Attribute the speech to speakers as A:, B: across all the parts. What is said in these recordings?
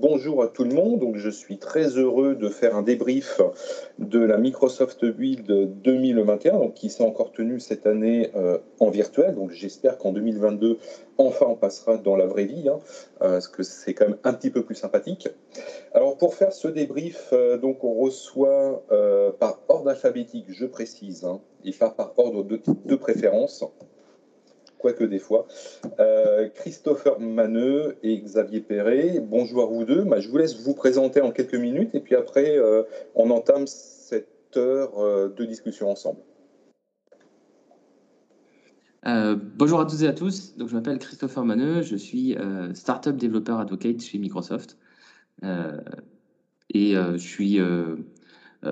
A: bonjour à tout le monde. Donc, je suis très heureux de faire un débrief de la Microsoft Build 2021, donc, qui s'est encore tenue cette année euh, en virtuel. Donc, j'espère qu'en 2022, enfin, on passera dans la vraie vie, hein, euh, parce que c'est quand même un petit peu plus sympathique. Alors, pour faire ce débrief, euh, donc, on reçoit par ordre alphabétique, je précise, hein, et pas par ordre de, de préférence quoique des fois. Euh, Christopher Maneux et Xavier Perret, bonjour à vous deux. Bah, je vous laisse vous présenter en quelques minutes et puis après, euh, on entame cette heure euh, de discussion ensemble.
B: bonjour à toutes et à tous. Donc, je m'appelle Christopher Maneux, je suis Startup Developer Advocate chez Microsoft. et je suis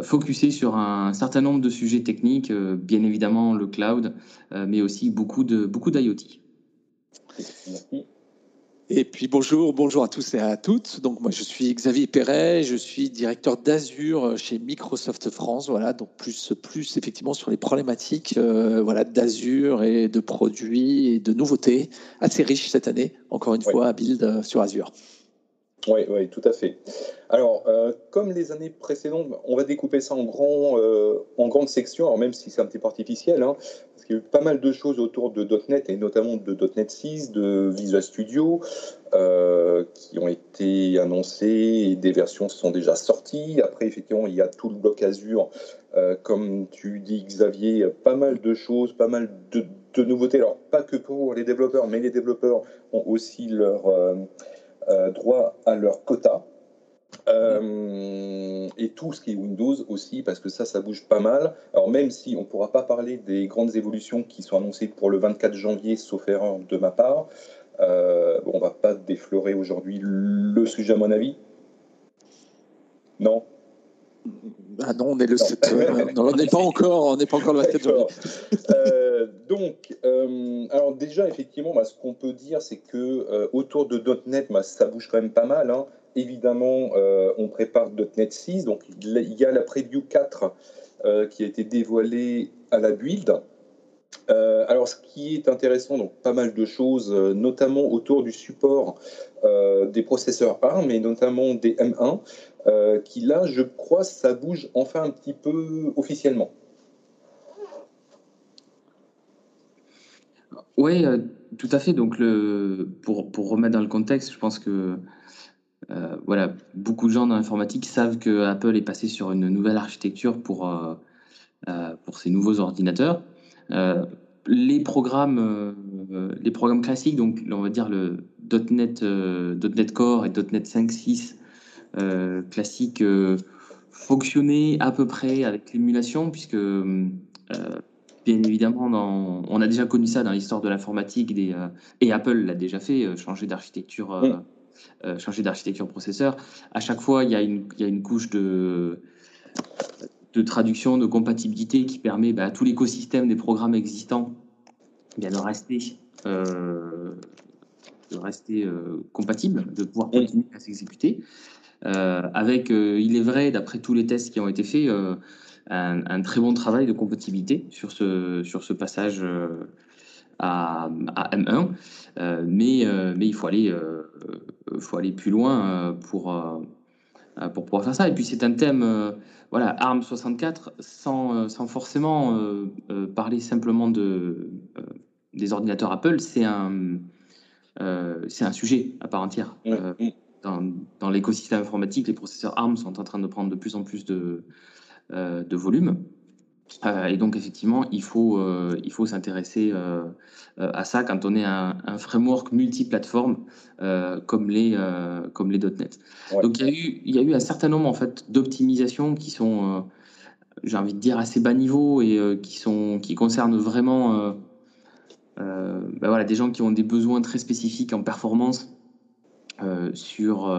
B: focusé sur un certain nombre de sujets techniques, euh, bien évidemment le cloud, euh, mais aussi beaucoup de beaucoup d'IoT.
C: Et puis bonjour, bonjour à tous et à toutes. Donc moi je suis Xavier Perret, je suis directeur d'Azure chez Microsoft France. Voilà, donc plus plus effectivement sur les problématiques voilà d'Azure et de produits et de nouveautés assez riches cette année. Encore une fois à Build sur Azure.
A: Oui, tout à fait. Alors, euh, comme les années précédentes, on va découper ça en, grand, euh, en grandes sections, même si c'est un petit peu artificiel, hein, parce qu'il y a eu pas mal de choses autour de .NET, et notamment de .NET 6, de Visual Studio, euh, qui ont été annoncées, et des versions sont déjà sorties. Après, effectivement, il y a tout le bloc Azure, comme tu dis, Xavier, pas mal de choses, pas mal de, de, nouveautés. Alors, pas que pour les développeurs, mais les développeurs ont aussi leur droit à leur quota. Euh, et tout ce qui est Windows aussi, parce que ça, ça bouge pas mal. Alors même si on ne pourra pas parler des grandes évolutions qui sont annoncées pour le 24 janvier, sauf erreur de ma part, euh, on va pas déflorer aujourd'hui le sujet à mon avis. Non
C: ah non, on est le 7. on n'est pas encore, on n'est pas encore le 24 janvier.
A: Euh, donc, euh, alors déjà, effectivement, bah, ce qu'on peut dire, c'est que euh, autour de .NET, bah, ça bouge quand même pas mal. Hein. Évidemment, on prépare .NET 6, donc il y a la preview 4 qui a été dévoilée à la build. alors, ce qui est intéressant, donc pas mal de choses, notamment autour du support des processeurs ARM et notamment des M1, qui là, je crois, ça bouge enfin un petit peu officiellement.
B: Oui, euh, tout à fait. Donc, le, pour, pour, remettre dans le contexte, je pense que euh, voilà, beaucoup de gens dans l'informatique savent que Apple est passé sur une nouvelle architecture pour, euh, pour ses nouveaux ordinateurs. les, programmes, les programmes classiques, donc on va dire le .NET, .NET Core et .NET 5.6 classiques, fonctionnaient à peu près avec l'émulation, puisque bien évidemment, on a déjà connu ça dans l'histoire de l'informatique euh, et Apple l'a déjà fait, euh, changer d'architecture, euh, changer d'architecture processeur. À chaque fois, il y a une, couche de, de traduction, de compatibilité qui permet bah, à tout l'écosystème des programmes existants eh bien, de rester, de rester compatible, de pouvoir continuer à s'exécuter. avec, il est vrai, d'après tous les tests qui ont été faits, un, très bon travail de compatibilité sur ce, sur ce passage euh, à, M1. Euh, mais, euh, mais il faut aller, faut aller plus loin pour, pour pouvoir faire ça. Et puis c'est un thème, voilà, ARM 64, sans, sans forcément parler simplement de, des ordinateurs Apple, c'est un, c'est un sujet à part entière. dans, dans l'écosystème informatique, les processeurs ARM sont en train de prendre de plus en plus de, de volume. Euh, et donc, effectivement, il faut, euh, il faut s'intéresser à ça quand on est un, un framework multiplateforme comme les, comme les .NET. Donc, il y, a eu, il y a eu un certain nombre en fait, d'optimisations qui sont, j'ai envie de dire, assez bas niveau et qui, sont, qui concernent vraiment ben voilà, des gens qui ont des besoins très spécifiques en performance sur,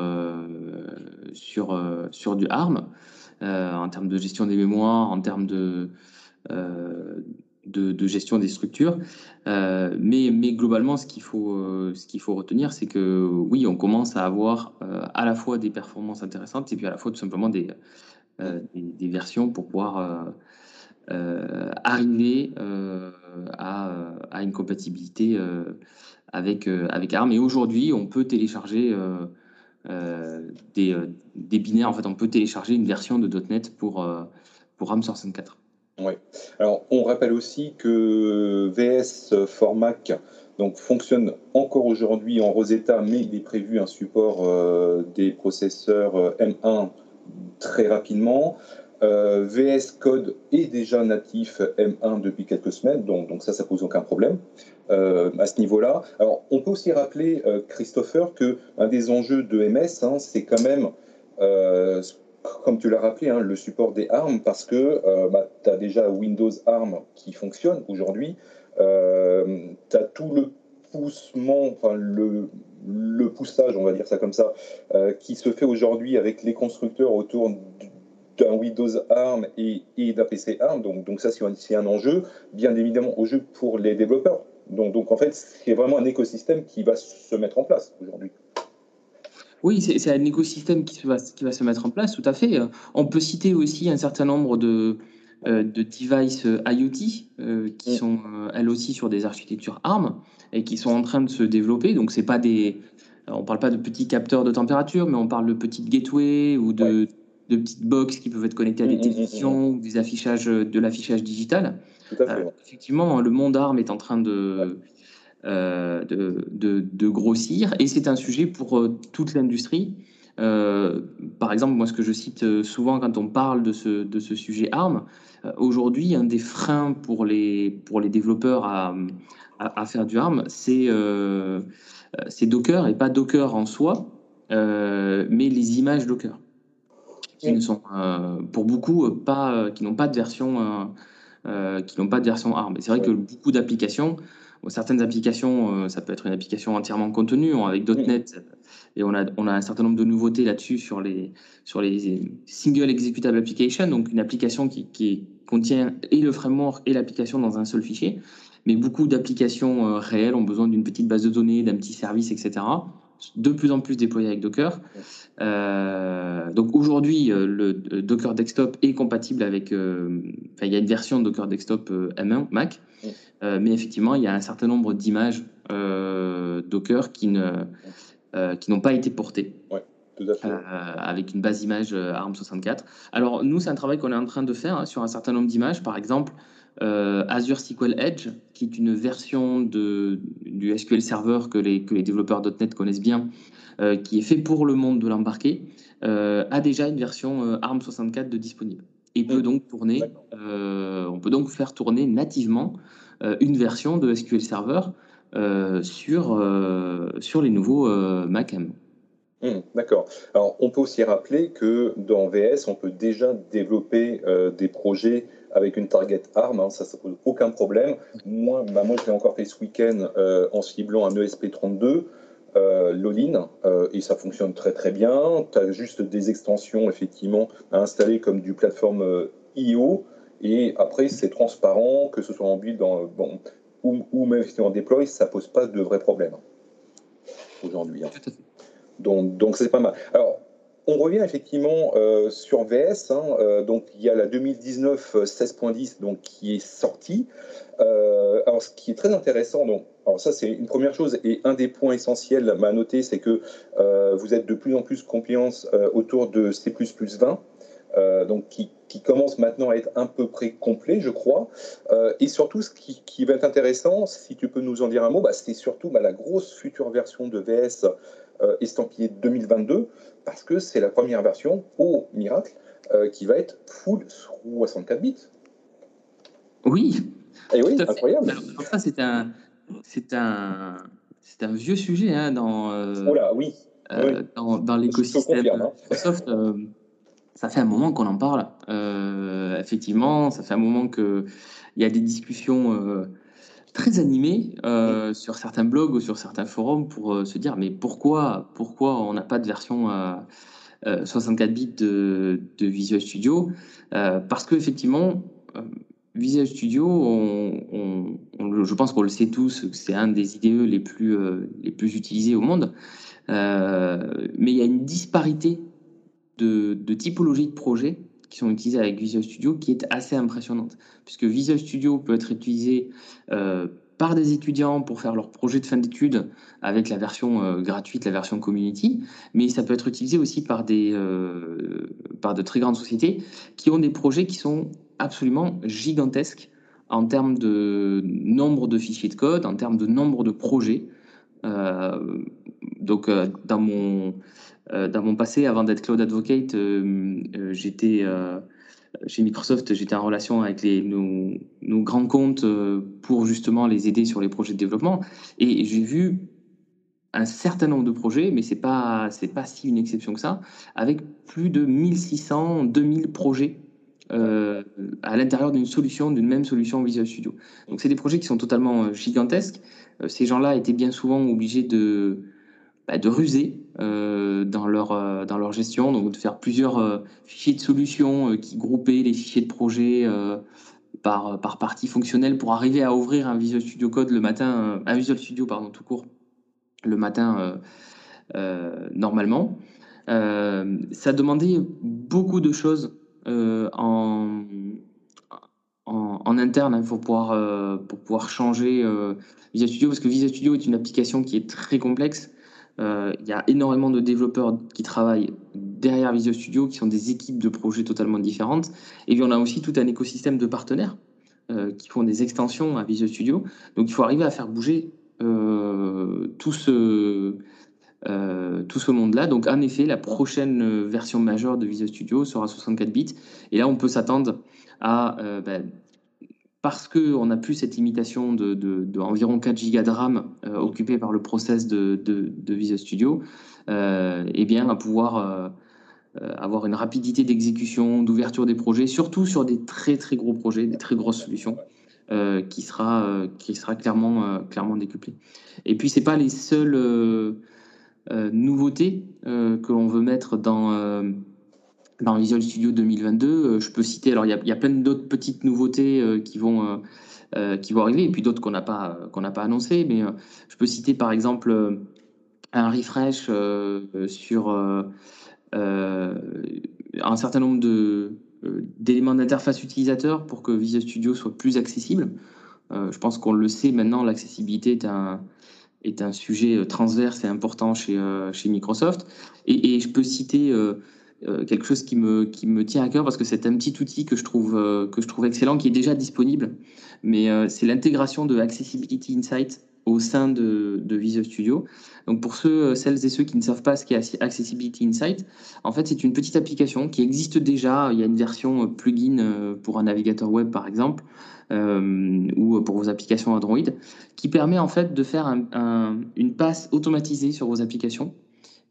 B: sur, sur du ARM. Euh, en termes de gestion des mémoires, en termes de, euh, de, gestion des structures. Euh, mais, mais, globalement, ce qu'il faut, ce faut retenir, c'est que oui, on commence à avoir à la fois des performances intéressantes et puis à la fois tout simplement des, des, versions pour pouvoir arriver à, à, une compatibilité avec, avec ARM. Et aujourd'hui, on peut télécharger des, des, binaires. En fait, on peut télécharger une version de .NET pour, pour RAM 64.
A: Oui. Alors, on rappelle aussi que VS Formac donc, fonctionne encore aujourd'hui en Rosetta, mais il est prévu un support euh, des processeurs euh, M1 très rapidement. Euh, VS Code est déjà natif M1 depuis quelques semaines, donc, donc ça, ça pose aucun problème à ce niveau-là. Alors, on peut aussi rappeler, Christopher, que un des enjeux de MS, hein, c'est quand même, comme tu l'as rappelé, hein, le support des ARM, parce que bah, tu as déjà Windows ARM qui fonctionne aujourd'hui. Euh, tu as tout le poussement, enfin le, le, poussage, on va dire ça comme ça, euh, qui se fait aujourd'hui avec les constructeurs autour d'un Windows ARM et, et d'un PC ARM. Donc, donc ça, c'est un, enjeu, bien évidemment, au jeu pour les développeurs. Donc, donc en fait, c'est vraiment un écosystème qui va se mettre en place aujourd'hui.
B: Oui, c'est un écosystème qui va, qui va se mettre en place, tout à fait. On peut citer aussi un certain nombre de, euh, de devices euh, IoT euh, qui mm. sont elles aussi sur des architectures ARM et qui sont en train de se développer. Donc c'est pas des, on parle pas de petits capteurs de température, mais on parle de petites gateways ou de, de petites box qui peuvent être connectées à des mm, mm, télévisions ou des affichages, de l'affichage digital. effectivement, le monde ARM est en train de, de, de, grossir et c'est un sujet pour toute l'industrie. par exemple, moi, ce que je cite souvent quand on parle de ce, de ce sujet ARM, euh, aujourd'hui, un des freins pour les, pour les développeurs à, à, faire du ARM, euh, c'est Docker et pas Docker en soi, euh, mais les images Docker qui ne sont pour beaucoup pas, qui n'ont pas de version, qui n'ont pas de version ARM. c'est vrai que beaucoup d'applications, certaines applications, ça peut être une application entièrement contenue avec .NET, et on a, on a un certain nombre de nouveautés là-dessus sur les, sur les single executable applications, donc une application qui, qui contient et le framework et l'application dans un seul fichier. Mais beaucoup d'applications euh, réelles ont besoin d'une petite base de données, d'un petit service, etc. De plus en plus déployé avec Docker. Euh, donc aujourd'hui, euh, le Docker Desktop est compatible avec. il y a une version de Docker Desktop M1 Mac, mais effectivement, il y a un certain nombre d'images Docker qui ne qui n'ont pas été portées. Euh, avec une base image euh, ARM64. Alors, nous, c'est un travail qu'on est en train de faire hein, sur un certain nombre d'images. Par exemple, euh, Azure SQL Edge, qui est une version de, du SQL Server que les, que les développeurs .NET connaissent bien, qui est fait pour le monde de l'embarqué, a déjà une version ARM64 de disponible. Et peut mmh. donc tourner, on peut donc faire tourner nativement une version de SQL Server sur, sur les nouveaux Mac M.
A: Hmm, d'accord. Alors, on peut aussi rappeler que dans VS, on peut déjà développer euh, des projets avec une target ARM, hein, ça ne pose aucun problème. Moi, bah, moi je l'ai encore fait ce week-end euh, en ciblant un ESP32, euh, Lolin, euh, et ça fonctionne très très bien. Tu as juste des extensions, effectivement, à installer comme du plateforme IO, et après, c'est transparent, que ce soit en build dans, bon, ou, ou, même si en déploie, ça ne pose pas de vrais problèmes aujourd'hui. Hein. Donc, donc c'est pas mal. Alors, on revient effectivement euh, sur VS. Hein, euh, donc, il y a la 2019 16.10 euh, donc qui est sortie. alors, ce qui est très intéressant, donc, alors ça c'est une première chose et un des points essentiels à noter, c'est que vous êtes de plus en plus compliance autour de C++ 20. donc qui, commence maintenant à être un peu près complet, je crois. et surtout, ce qui, va être intéressant, si tu peux nous en dire un mot, bah, c'est surtout bah, la grosse future version de VS euh, estampillé 2022, parce que c'est la première version, au miracle, euh, qui va être full 64 bits.
B: Oui.
A: Et eh oui, incroyable.
B: ça, c'est un, c'est un, c'est un vieux sujet hein, dans,
A: euh, oh oui.
B: dans, dans l'écosystème hein. Microsoft. ça fait un moment qu'on en parle. effectivement, ça fait un moment qu'il y a des discussions très animé euh, sur certains blogs ou sur certains forums pour euh, se dire mais pourquoi, pourquoi on n'a pas de version 64 euh, bits de, Visual Studio Parce que effectivement, Visual Studio, on, je pense qu'on le sait tous, c'est un des IDE les plus, les plus utilisés au monde. mais il y a une disparité de, de typologie de projet qui sont utilisés avec Visual Studio qui est assez impressionnante. Puisque Visual Studio peut être utilisé euh, par des étudiants pour faire leur projet de fin d'études avec la version gratuite, la version community, mais ça peut être utilisé aussi par, des, par de très grandes sociétés qui ont des projets qui sont absolument gigantesques en termes de nombre de fichiers de code, en termes de nombre de projets. Donc, dans mon, dans mon passé, avant d'être Cloud Advocate, j'étais chez Microsoft, j'étais en relation avec les, nos, grands comptes euh, pour justement les aider sur les projets de développement. Et j'ai vu un certain nombre de projets, mais ce n'est pas, pas si une exception que ça, avec plus de 1600, 2000 projets euh, à l'intérieur d'une solution, d'une même solution Visual Studio. Donc c'est des projets qui sont totalement euh, gigantesques. ces gens-là étaient bien souvent obligés de, bah, de ruser euh, dans, leur, euh, dans leur gestion, donc de faire plusieurs euh, fichiers de solutions qui groupaient les fichiers de projet par, par partie fonctionnelle pour arriver à ouvrir un Visual Studio Code le matin, un Visual Studio pardon tout court le matin normalement. ça demandait beaucoup de choses en, interne hein, pour, pouvoir, changer Visual Studio parce que Visual Studio est une application qui est très complexe il y a énormément de développeurs qui travaillent derrière Visual Studio, qui sont des équipes de projets totalement différentes. Et puis on a aussi tout un écosystème de partenaires euh, qui font des extensions à Visual Studio. Donc il faut arriver à faire bouger euh, tout ce, ce monde-là. Donc en effet, la prochaine version majeure de Visual Studio sera 64 bits. Et là, on peut s'attendre à ben, parce qu'on n'a plus cette limitation de, environ 4 Go de RAM euh, occupée par le process de, de Visual Studio, euh, à pouvoir euh, euh, avoir une rapidité d'exécution, d'ouverture des projets, surtout sur des très très gros projets, des très grosses solutions, qui sera, qui sera clairement, clairement décuplée. Et puis, ce n'est pas les seules nouveautés que l'on veut mettre dans dans Visual Studio 2022. Euh, je peux citer, alors il y a, plein d'autres petites nouveautés euh, qui vont, euh, qui vont arriver, et puis d'autres qu'on n'a pas, qu'on n'a pas annoncées, mais je peux citer par exemple un refresh sur un certain nombre de, d'éléments d'interface utilisateur pour que Visual Studio soit plus accessible. je pense qu'on le sait maintenant, l'accessibilité est un, est un sujet transverse et important chez, chez Microsoft. Et je peux citer euh, quelque chose qui me, qui me tient à cœur parce que c'est un petit outil que je trouve, euh, que je trouve excellent, qui est déjà disponible. Mais euh, c'est l'intégration de Accessibility Insight au sein de, de, Visual Studio. Donc pour ceux, celles et ceux qui ne savent pas ce qu'est Accessibility Insight, en fait c'est une petite application qui existe déjà. Il y a une version plugin pour un navigateur web par exemple, ou pour vos applications Android, qui permet en fait de faire un, une passe automatisée sur vos applications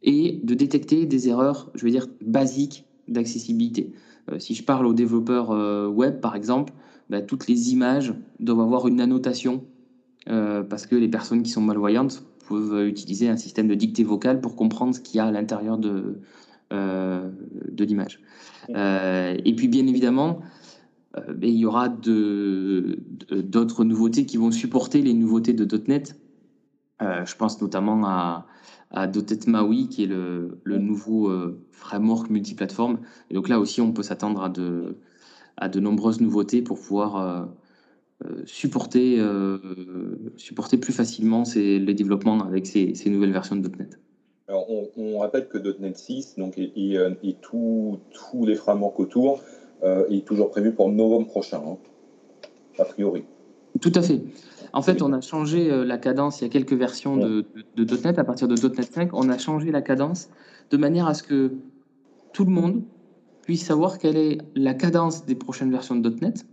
B: et de détecter des erreurs, je veux dire, basiques d'accessibilité. Euh, si je parle aux développeurs euh, web, par exemple, bah, toutes les images doivent avoir une annotation euh, parce que les personnes qui sont malvoyantes peuvent utiliser un système de dictée vocale pour comprendre ce qu'il y a à l'intérieur de, de l'image. et puis, bien évidemment, il y aura d'autres nouveautés qui vont supporter les nouveautés de .NET. je pense notamment à, à Dotet Maui, qui est le, nouveau euh, framework multiplateforme. Et donc là aussi, on peut s'attendre à de, à de nombreuses nouveautés pour pouvoir euh, euh, supporter, supporter plus facilement ces, les développements avec ces, nouvelles versions de .NET.
A: Alors, on, rappelle que .NET 6 donc, et, tous les frameworks autour est toujours prévu pour novembre prochain, hein, a priori.
B: Tout à fait. En fait, on a changé euh, la cadence. Il y a quelques versions de, de, .NET. À partir de .NET 5, on a changé la cadence de manière à ce que tout le monde puisse savoir quelle est la cadence des prochaines versions de .NET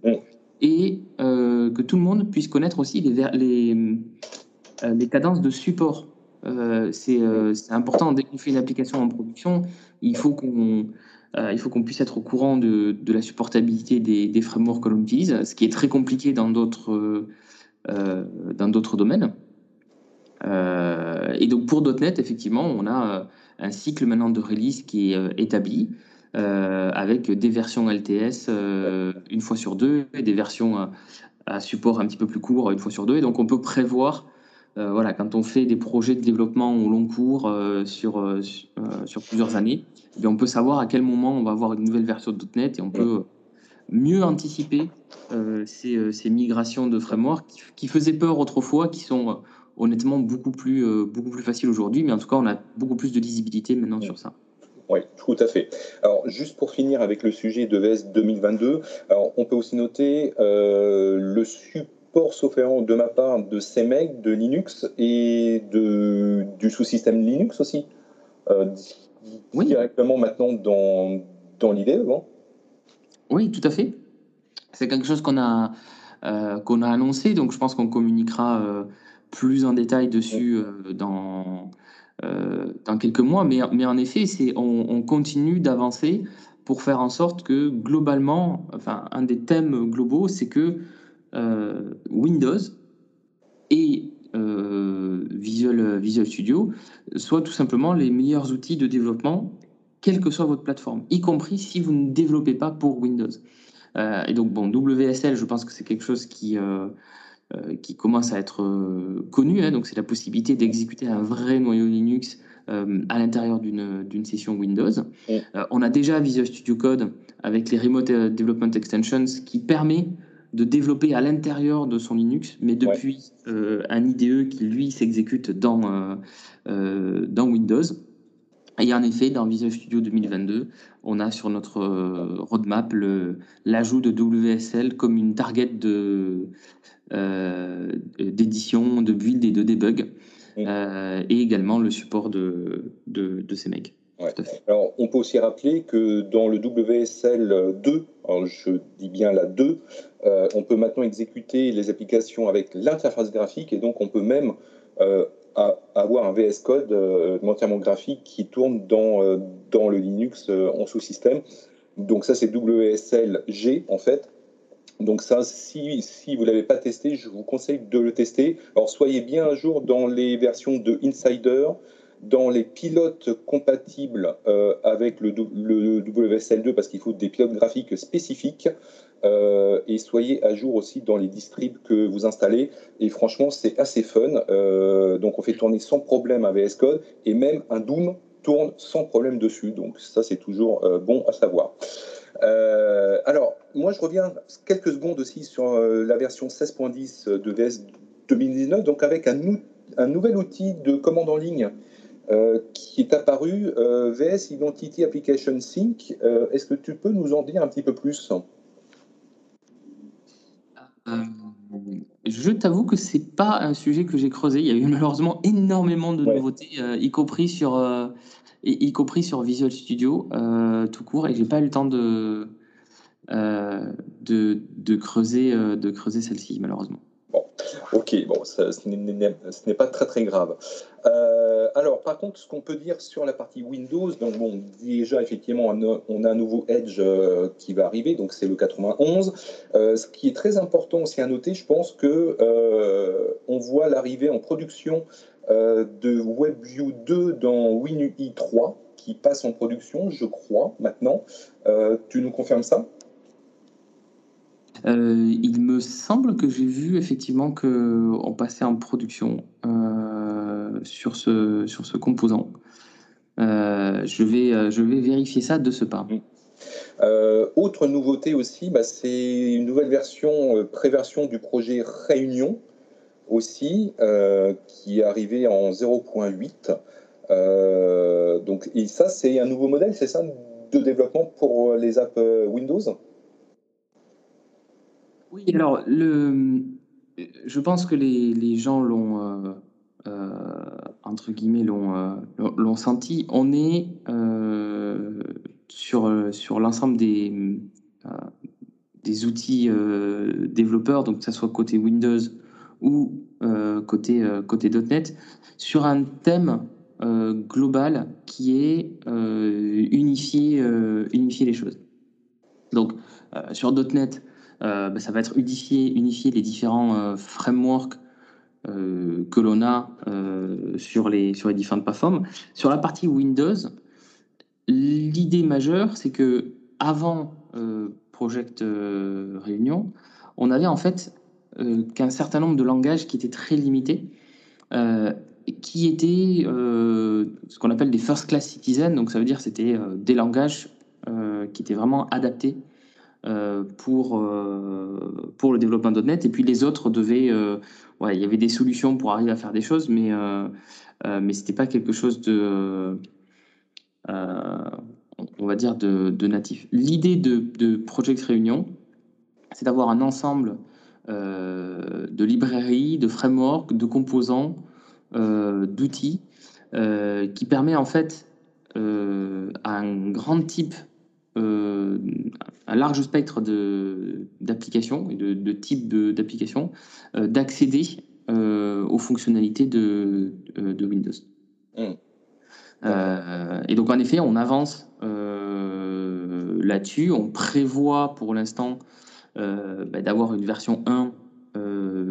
B: et euh, que tout le monde puisse connaître aussi les, les, euh, les cadences de support. c'est important. Dès qu'on fait une application en production, il faut qu'on il faut qu'on puisse être au courant de, de la supportabilité des, des frameworks que l'on utilise, ce qui est très compliqué dans d'autres dans d'autres domaines. Euh, et donc pour .NET, effectivement, on a euh, un cycle maintenant de release qui est établi. avec des versions LTS une fois sur deux et des versions à support un petit peu plus court une fois sur deux. Et donc on peut prévoir, voilà, quand on fait des projets de développement au long cours sur, sur plusieurs années, eh on peut savoir à quel moment on va avoir une nouvelle version de .NET et on peut mieux anticiper ces, migrations de framework qui, faisaient peur autrefois, qui sont honnêtement beaucoup plus, beaucoup plus faciles aujourd'hui, mais en tout cas, on a beaucoup plus de lisibilité maintenant sur ça.
A: Oui, tout à fait. Alors, juste pour finir avec le sujet de VS 2022, alors, on peut aussi noter le support, sauf de ma part, de CMake, de Linux et de, du sous-système Linux aussi. oui. Directement maintenant dans, dans l'idée, bon
B: Oui, tout à fait. C'est quelque chose qu'on a, euh, annoncé, donc je pense qu'on communiquera euh, plus en détail dessus euh, dans, quelques mois. Mais, en effet, on, continue d'avancer pour faire en sorte que globalement, un des thèmes globaux, c'est que Windows et Visual, Visual Studio soient tout simplement les meilleurs outils de développement, quelle que soit votre plateforme, y compris si vous ne développez pas pour Windows. Euh, et donc, bon, WSL, je pense que c'est quelque chose qui, euh, euh, qui commence à être connu. Hein. donc, c'est la possibilité d'exécuter un vrai noyau Linux à l'intérieur d'une session Windows. on a déjà Visual Studio Code avec les Remote Development Extensions qui permet de développer à l'intérieur de son Linux, mais depuis un IDE qui, lui, s'exécute dans, dans Windows. Et en effet, dans Visual Studio 2022, on a sur notre euh, roadmap l'ajout de WSL comme une target de, euh, d'édition, de build et de debug, euh, et également le support de, de, de ces mecs.
A: Alors, on peut aussi rappeler que dans le WSL 2, je dis bien la 2, on peut maintenant exécuter les applications avec l'interface graphique et donc on peut même à avoir un VS Code euh, entièrement graphique qui tourne dans, euh, dans le Linux euh, en sous-système. Donc ça, c'est WSL-G en fait. Donc ça, si, si vous ne l'avez pas testé, je vous conseille de le tester. Alors soyez bien un jour dans les versions de Insider, dans les pilotes compatibles avec le, le WSL2 parce qu'il faut des pilotes graphiques spécifiques. Euh, et soyez à jour aussi dans les distribs que vous installez. Et franchement, c'est assez fun. Euh, donc, on fait tourner sans problème un VS Code et même un Doom tourne sans problème dessus. Donc, ça, c'est toujours euh, bon à savoir. alors, moi, je reviens quelques secondes aussi sur la version 16.10 de VS 2019, donc avec un, un nouvel outil de commande en ligne qui est apparu, VS Identity Application Sync. Est-ce que tu peux nous en dire un petit peu plus?
B: Euh, je t'avoue que c'est pas un sujet que j'ai creusé. Il y a eu malheureusement énormément de nouveautés, euh, y compris sur, euh, y, compris sur Visual Studio tout court, et j'ai pas eu le temps de, de, de creuser, de creuser celle-ci malheureusement.
A: Ok, bon, ce n'est pas très très grave. Euh, alors, par contre, ce qu'on peut dire sur la partie Windows, donc bon, déjà effectivement, on a un nouveau Edge euh, qui va arriver, donc c'est le 91. Euh, ce qui est très important aussi à noter, je pense que on voit l'arrivée en production de WebView 2 dans WinUI 3 qui passe en production, je crois, maintenant. tu nous confirmes ça?
B: Euh, il me semble que j'ai vu effectivement qu'on passait en production euh, sur, ce, sur ce composant. Euh, je, vais, je vais vérifier ça de ce pas.
A: autre nouveauté aussi, bah, c'est une nouvelle version, préversion du projet Réunion aussi, qui est arrivé en 0.8. donc, ça, c'est un nouveau modèle, c'est ça, de développement pour les apps Windows?
B: Oui, alors, le, je pense que les, gens l'ont, euh, euh, entre guillemets, l'ont, euh, l'ont senti. On est sur, sur l'ensemble des, des outils développeurs, donc que ce soit côté Windows ou côté, côté .NET, sur un thème global qui est unifier, unifier les choses. Donc, sur .NET, bah, ça va être unifier, les différents euh, frameworks euh, que l'on a sur, les, différentes plateformes. Sur la partie Windows, l'idée majeure, c'est que avant Project Réunion, on avait en fait qu'un certain nombre de langages qui étaient très limités, qui étaient ce qu'on appelle des first class citizens, donc ça veut dire c'était des langages qui étaient vraiment adaptés pour, pour le développement .NET. Et puis les autres devaient... ouais, il y avait des solutions pour arriver à faire des choses, mais, mais ce n'était pas quelque chose de... on va dire de, natif. L'idée de, de Project Réunion, c'est d'avoir un ensemble de librairies, de frameworks, de composants, d'outils qui permet en fait à un grand type euh, un large spectre d'applications et de, types d'applications euh, d'accéder euh, aux fonctionnalités de, de Windows. Mmh. et donc en effet, on avance là-dessus. On prévoit pour l'instant bah, d'avoir une version 1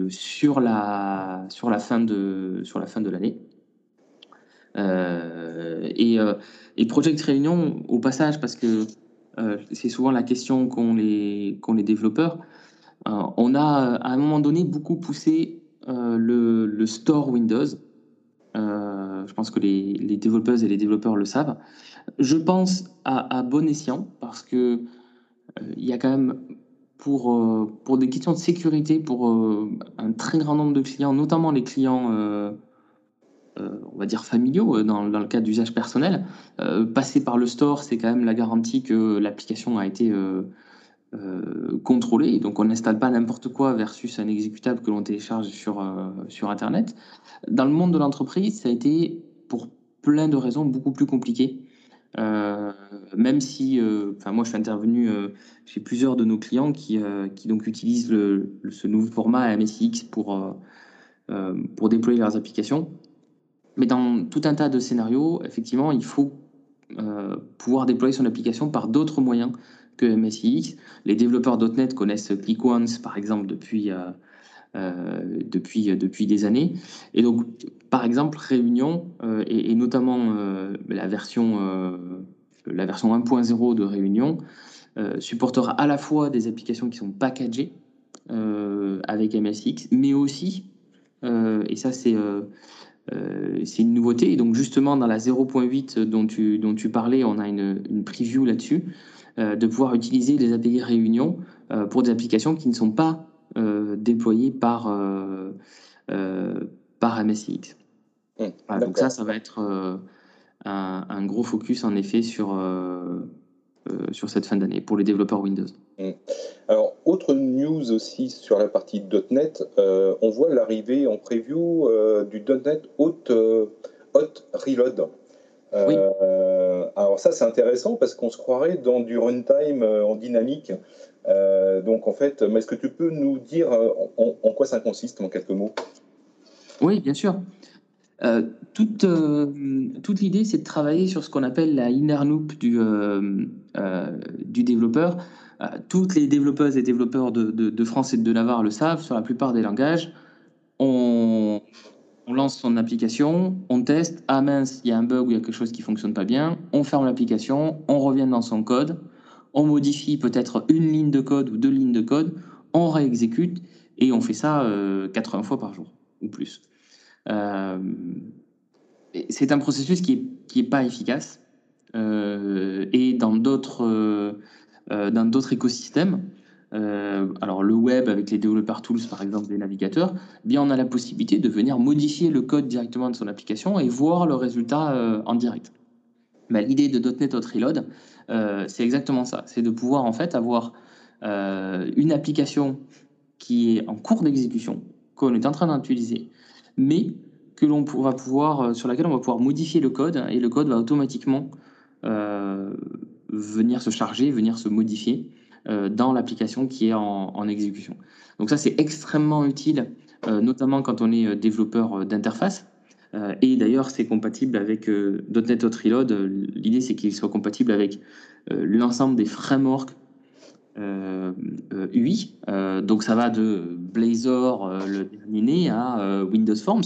B: sur, la, sur la fin de, sur la fin de l'année. et, et Project Réunion, au passage, parce que c'est souvent la question qu'ont les, les développeurs. Euh, on a à un moment donné beaucoup poussé euh, le, store Windows. je pense que les, les, développeuses et les développeurs le savent. Je pense à, bon escient parce que il y a quand même pour, pour des questions de sécurité, pour un très grand nombre de clients, notamment les clients euh, on va dire familiaux euh, dans, le cas d'usage personnel. Euh, passer par le store, c'est quand même la garantie que l'application a été contrôlée. Donc on n'installe pas n'importe quoi versus un exécutable que l'on télécharge sur, sur Internet. Dans le monde de l'entreprise, ça a été pour plein de raisons beaucoup plus compliqué. même si, enfin moi je suis intervenu chez plusieurs de nos clients qui, qui donc utilisent ce nouveau format MSX pour, pour déployer leurs applications. Mais dans tout un tas de scénarios, effectivement, il faut euh, pouvoir déployer son application par d'autres moyens que MSIX. Les développeurs .NET connaissent ClickOnce, par exemple, depuis, euh, euh, depuis, depuis des années. Et donc, par exemple, Réunion, et, notamment la version, la version 1.0 de Réunion, supportera à la fois des applications qui sont packagées avec MSX, mais aussi, et ça c'est euh, c'est une nouveauté. Et donc, justement, dans la 0.8 dont tu, dont tu parlais, on a une, une preview là-dessus, euh, de pouvoir utiliser les API Réunion euh, pour des applications qui ne sont pas déployées par, par MSIX. Mmh, donc, ça, ça va être un, un, gros focus, en effet, sur, sur cette fin d'année pour les développeurs Windows.
A: Mmh. Alors, autre news aussi sur la partie .NET, euh, on voit l'arrivée en preview euh, du .NET Hot, euh, Hot Reload. Alors ça, c'est intéressant parce qu'on se croirait dans du runtime en dynamique. donc en fait, est-ce que tu peux nous dire en, en quoi ça consiste en quelques mots?
B: Oui, bien sûr. Euh, toute, euh, toute l'idée, c'est de travailler sur ce qu'on appelle la inner loop du, euh, développeur. toutes les développeuses et développeurs de, France et de Navarre le savent, sur la plupart des langages, on, on lance son application, on teste, ah mince, il y a un bug ou il y a quelque chose qui fonctionne pas bien, on ferme l'application, on revient dans son code, on modifie peut-être une ligne de code ou deux lignes de code, on réexécute et on fait ça 80 fois par jour ou plus. Euh, c'est un processus qui n'est qui est pas efficace. Euh, et dans d'autres euh, dans d'autres écosystèmes, alors le web avec les developer tools par exemple des navigateurs, eh bien on a la possibilité de venir modifier le code directement de son application et voir le résultat en direct. Mais L'idée de .NET Hot c'est exactement ça, c'est de pouvoir en fait avoir une application qui est en cours d'exécution, qu'on est en train d'utiliser, mais que l'on va pouvoir, euh, sur laquelle on va pouvoir modifier le code et le code va automatiquement euh, venir se charger, venir se modifier euh, dans l'application qui est en, exécution. Donc ça, c'est extrêmement utile, notamment quand on est développeur d'interface. et d'ailleurs, c'est compatible avec .NET. L'idée, c'est qu'il soit compatible avec l'ensemble des frameworks UI. donc ça va de Blazor, le dernier, à Windows Forms.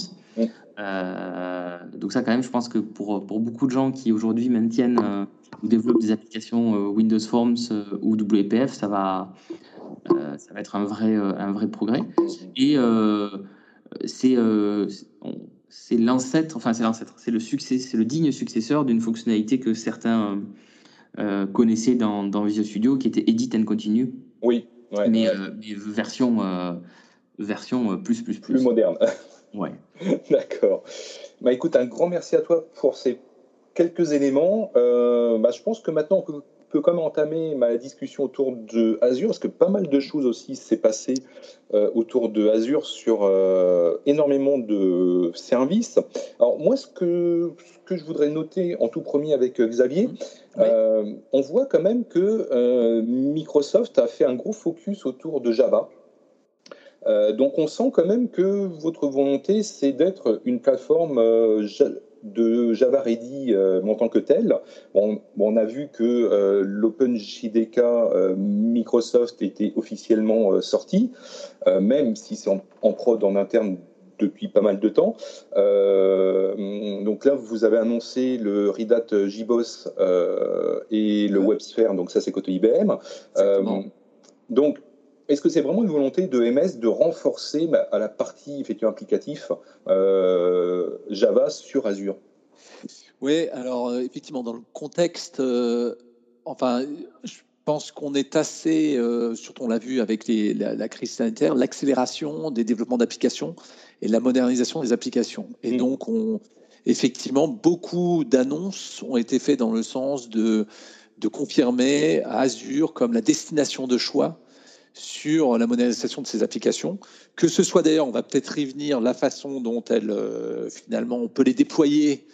B: Euh, donc ça, quand même, je pense que pour, pour beaucoup de gens qui aujourd'hui maintiennent euh, ou développent des applications euh, Windows Forms ou WPF, ça va, ça va être un vrai, un vrai progrès. Et c'est c'est l'ancêtre, enfin c'est l'ancêtre, c'est le succès, c'est le digne successeur d'une fonctionnalité que certains connaissait dans, dans, Visual Studio, qui était Edit and Continue.
A: Oui.
B: mais, version, version plus, plus, plus.
A: Plus moderne.
B: Ouais.
A: D'accord. Bah, écoute, un grand merci à toi pour ces quelques éléments. bah, je pense que maintenant, on peut peut quand même entamer ma discussion autour de Azure, parce que pas mal de choses aussi s'est passé euh, autour de Azure sur euh, énormément de services. Alors moi, ce que, ce que je voudrais noter en tout premier avec euh, Xavier, on voit quand même que Microsoft a fait un gros focus autour de Java. donc on sent quand même que votre volonté, c'est d'être une plateforme de Java Ready euh, en tant que tel. on a vu que euh, l'OpenJDK euh, Microsoft était officiellement sorti, même si c'est en, prod en interne depuis pas mal de temps. donc là, vous avez annoncé le Redat JBoss et le WebSphere, donc ça c'est côté IBM. donc est-ce que c'est vraiment une volonté de MS de renforcer bah, à la partie effectivement applicatif euh, Java sur Azure?
C: Oui, alors euh, effectivement, dans le contexte, euh, enfin, je pense qu'on est assez, surtout on l'a vu avec la, crise sanitaire, l'accélération des développements d'applications et la modernisation des applications. Et mm. donc, on, effectivement, beaucoup d'annonces ont été faites dans le sens de, de confirmer Azure comme la destination de choix sur la modernisation de ces applications, que ce soit d'ailleurs, on va peut-être y venir, la façon dont elles, euh, finalement, on peut les déployer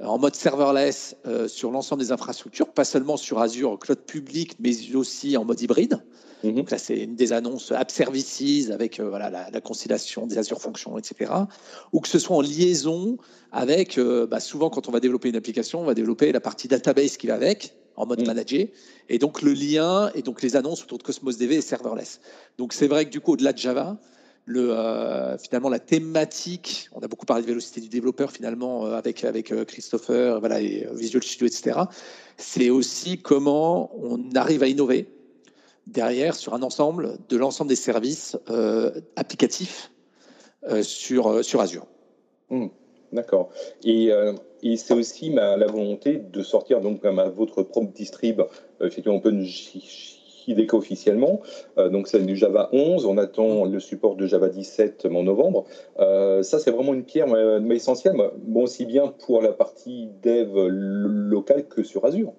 C: euh, en mode serverless euh, sur l'ensemble des infrastructures, pas seulement sur Azure Cloud public, mais aussi en mode hybride. Mhm. Donc là, c'est une des annonces App Services avec voilà, la, conciliation des Azure Functions, etc. Ou que ce soit en liaison avec, bah, souvent quand on va développer une application, on va développer la partie database qui va avec, en mode mm. manager. Et donc le lien et donc les annonces autour de Cosmos DB et serverless. Donc c'est vrai que du coup, au-delà de Java, le, euh, finalement la thématique, on a beaucoup parlé de vélocité du développeur finalement euh, avec, avec euh, Christopher voilà, et Visual Studio, etc. C'est aussi comment on arrive à innover derrière sur un ensemble de l'ensemble des services applicatifs sur, sur Azure.
A: Mm. D'accord. Et et c'est aussi ma, la volonté de sortir donc à votre propre distrib, euh, effectivement OpenJDK officiellement. Euh, donc c'est du Java 11, on attend le support de Java 17 en novembre. Euh, ça c'est vraiment une pierre mais essentielle, bon aussi bien pour la partie dev locale que sur Azure.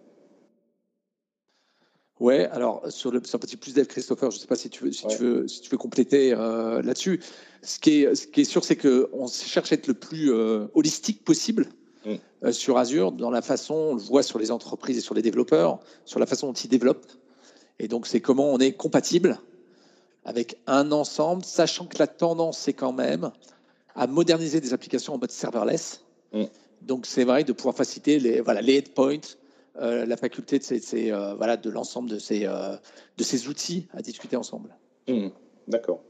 C: Ouais, alors sur le sur petit plus dev, Christopher, je ne sais pas si tu veux, si tu veux, si tu veux compléter là-dessus. Ce qui est, ce qui est sûr, c'est qu'on cherche à être le plus holistique possible Mm. Euh, sur Azure, dans la façon, on le voit sur les entreprises et sur les développeurs, sur la façon dont ils développent. Et donc, c'est comment on est compatible avec un ensemble, sachant que la tendance, c'est quand même à moderniser des applications en mode serverless. Mm. Donc, c'est vrai de pouvoir faciliter les, voilà, les endpoints, euh, la faculté de, ces, euh, voilà, de l'ensemble de ces, de ces outils à discuter ensemble.
A: Mm. D'accord.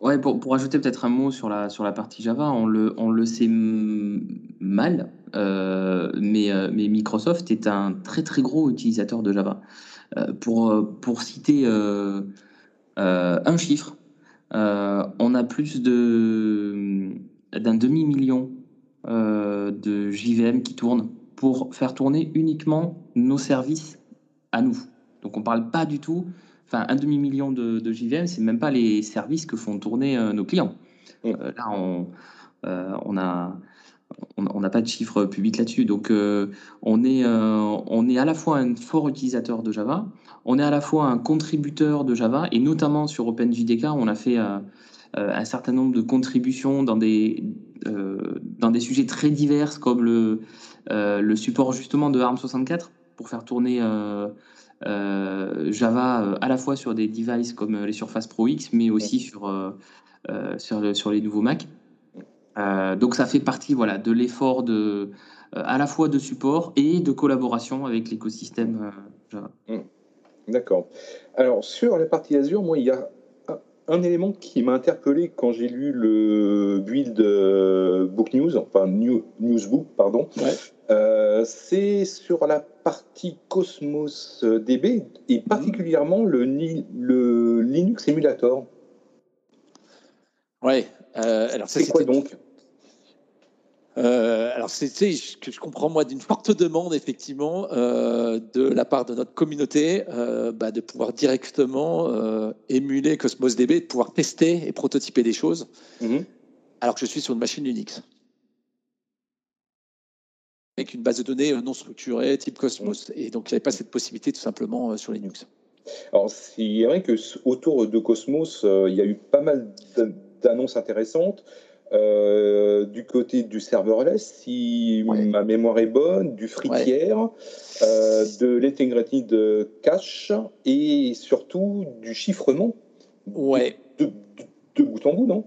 B: Ouais, pour, pour ajouter peut-être un mot sur la, sur la partie Java, on le, on le sait mal, euh, mais, euh, mais Microsoft est un très très gros utilisateur de Java. Euh, pour, pour citer un chiffre, on a plus de, d'un demi-million de JVM qui tournent pour faire tourner uniquement nos services à nous. Donc on ne parle pas du tout enfin un demi-million de, de JVM, c'est même pas les services que font tourner euh, nos clients. Mm. Euh, là, on, euh, on a on n'a pas de chiffres publics là-dessus. Donc, on, est, on est à la fois un fort utilisateur de Java, on est à la fois un contributeur de Java, et notamment sur OpenJDK, on a fait un certain nombre de contributions dans des, dans des sujets très divers, comme le, le support justement de ARM64 pour faire tourner Java euh, à la fois sur des devices comme euh, les Surface Pro X, mais aussi sur, sur, sur, les nouveaux Mac. donc ça fait partie voilà, de l'effort de, à la fois de support et de collaboration avec l'écosystème Java.
A: Mmh. D'accord. Alors sur la partie Azure, moi il y a un élément qui m'a interpellé quand j'ai lu le build Book News, enfin New, Newsbook, pardon. c'est sur la partie Cosmos DB et particulièrement le, le Linux Emulator.
C: Ouais.
A: Euh, alors c'est quoi donc?
C: Euh, alors, c'est que je comprends moi d'une forte demande effectivement euh, de la part de notre communauté euh, bah, de pouvoir directement émuler Cosmos DB, de pouvoir tester et prototyper des choses, mhm. alors que je suis sur une machine Unix avec une base de données non structurée type Cosmos, et donc il n'y avait pas cette possibilité tout simplement sur Linux.
A: Alors c'est vrai que autour de Cosmos, il y a eu pas mal d'annonces intéressantes. Euh, du côté du serverless, si ma mémoire est bonne, du free euh, de l'integrated cache et surtout du chiffrement
C: ouais.
A: de, bout en bout, non?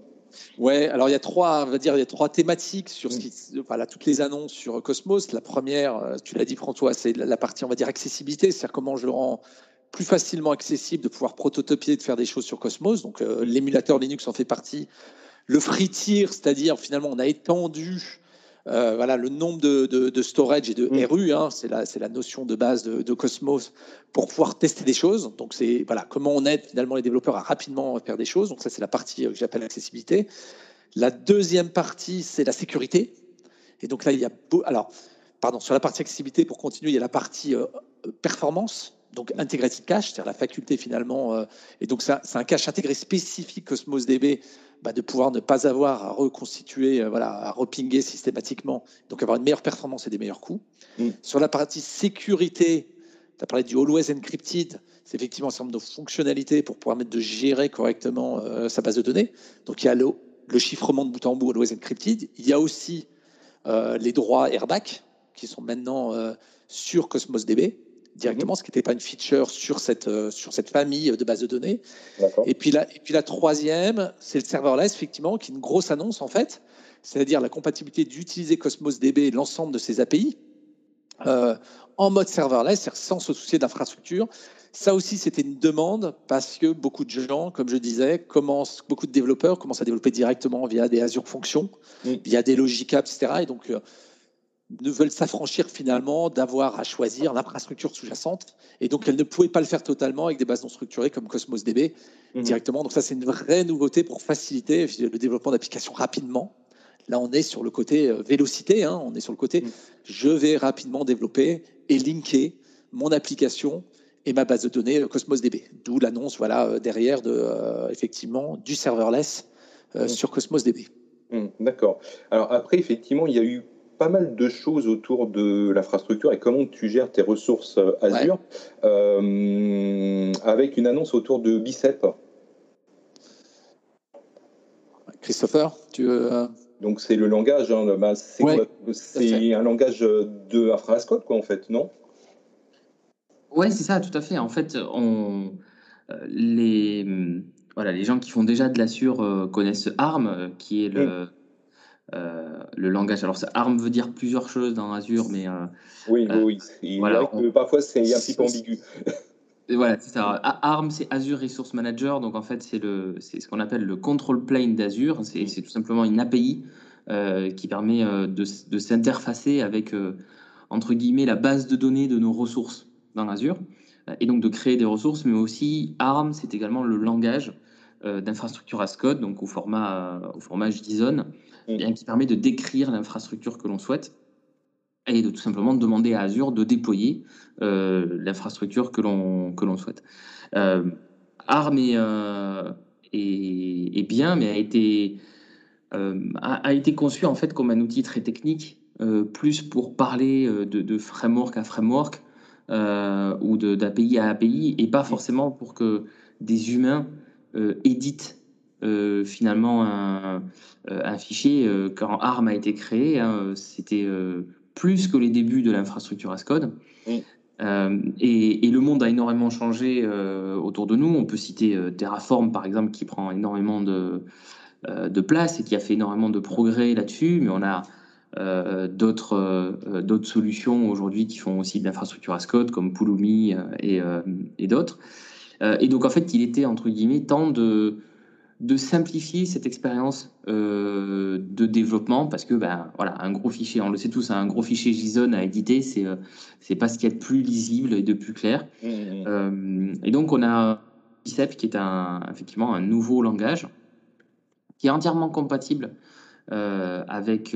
C: Ouais, alors il y a trois, on va dire, il y a trois thématiques sur ce qui, voilà, toutes les annonces sur Cosmos. La première, euh, tu l'as dit François, c'est la partie, on va dire, accessibilité, c'est-à-dire comment je le rends plus facilement accessible de pouvoir prototyper, de faire des choses sur Cosmos. Donc l'émulateur Linux en fait partie le free tier, c'est-à-dire finalement on a étendu euh, voilà, le nombre de, storage et de mm. RU, hein, c'est la, la, notion de base de, Cosmos, pour pouvoir tester des choses. Donc, c'est voilà, comment on aide finalement les développeurs à rapidement faire des choses. Donc, ça, c'est la partie euh, que j'appelle l'accessibilité. La deuxième partie, c'est la sécurité. Et donc là, il y a. Alors, pardon, sur la partie accessibilité, pour continuer, il y a la partie euh, performance. Donc, integrated cache, c'est-à-dire la faculté finalement. et donc, c'est un cache intégré spécifique Cosmos DB bah, de pouvoir ne pas avoir à reconstituer, euh, voilà, à repinguer systématiquement, donc avoir une meilleure performance et des meilleurs coûts. Mm. Sur la partie sécurité, tu as parlé du Always Encrypted, c'est effectivement un certain nombre de fonctionnalités pour permettre de gérer correctement euh, sa base de données. Donc il y a le, chiffrement de bout en bout Always Encrypted, il y a aussi euh, les droits AirBack qui sont maintenant sur Cosmos DB directement, ce qui n'était pas une feature sur cette, euh, sur cette famille de bases de données. Et puis, la, et puis la troisième, c'est le serverless, effectivement, qui est une grosse annonce en fait, c'est-à-dire la compatibilité d'utiliser Cosmos DB et l'ensemble de ses API euh, en mode serverless, sans se soucier d'infrastructure. Ça aussi, c'était une demande parce que beaucoup de gens, comme je disais, commencent, beaucoup de développeurs commencent à développer directement via des Azure Functions, via des Logic Apps, etc. Et donc, euh, ne veulent s'affranchir finalement d'avoir à choisir l'infrastructure sous-jacente. Et donc, elles ne pouvaient pas le faire totalement avec des bases non structurées comme Cosmos DB mhm. directement. Donc, ça, c'est une vraie nouveauté pour faciliter le développement d'applications rapidement. Là, on est sur le côté euh, vélocité, hein. on est sur le côté mhm. je vais rapidement développer et linker mon application et ma base de données euh, Cosmos DB. D'où l'annonce voilà, euh, derrière de, effectivement, du serverless mhm. sur Cosmos DB.
A: D'accord. Alors après, effectivement, il y a eu pas mal de choses autour de l'infrastructure et comment tu gères tes ressources euh, Azure, euh, avec une annonce autour de Bicep.
C: Christopher, tu veux... Euh,
A: Donc c'est le langage, hein, bah, c'est un langage de Infrascope, quoi, en fait, non?
B: Ouais, c'est ça, tout à fait. En fait, on, les, voilà, les gens qui font déjà de l'Azure connaissent ARM, qui est le, euh, le langage. Alors, ARM veut dire plusieurs choses dans Azure, mais.
A: Euh, oui, oui, oui. Voilà, parfois, c'est un petit peu ambigu.
B: voilà, c'est ça. ARM, c'est Azure Resource Manager. Donc, en fait, c'est ce qu'on appelle le control plane d'Azure. C'est tout simplement une API euh, qui permet de, de s'interfacer avec, entre guillemets, la base de données de nos ressources dans Azure. Et donc, de créer des ressources, mais aussi ARM, c'est également le langage d'infrastructure as code, donc au format, au format JSON. Mm. qui permet de décrire l'infrastructure que l'on souhaite et de tout simplement demander à Azure de déployer euh, l'infrastructure que l'on souhaite. Euh, ARM euh, est, est, bien, mais a été a, été conçu en fait comme un outil très technique, plus pour parler de, de, framework à framework ou d'API à API, et pas forcément pour que des humains éditent euh, finalement un, euh, fichier euh, quand ARM a été créé, hein, c'était plus que les débuts de l'infrastructure as code. et, le monde a énormément changé autour de nous. On peut citer Terraform, par exemple, qui prend énormément de, de place et qui a fait énormément de progrès là-dessus. Mais on a d'autres d'autres solutions aujourd'hui qui font aussi de l'infrastructure as code, comme Pulumi et, et d'autres. Et donc, en fait, il était, entre guillemets, temps de de simplifier cette expérience euh, de développement parce que ben voilà un gros fichier on le sait tous un gros fichier JSON à éditer c'est euh, c'est pas ce qui est de plus lisible et de plus clair mmh, mmh. Euh, et donc on a Bicep qui est un effectivement un nouveau langage qui est entièrement compatible avec,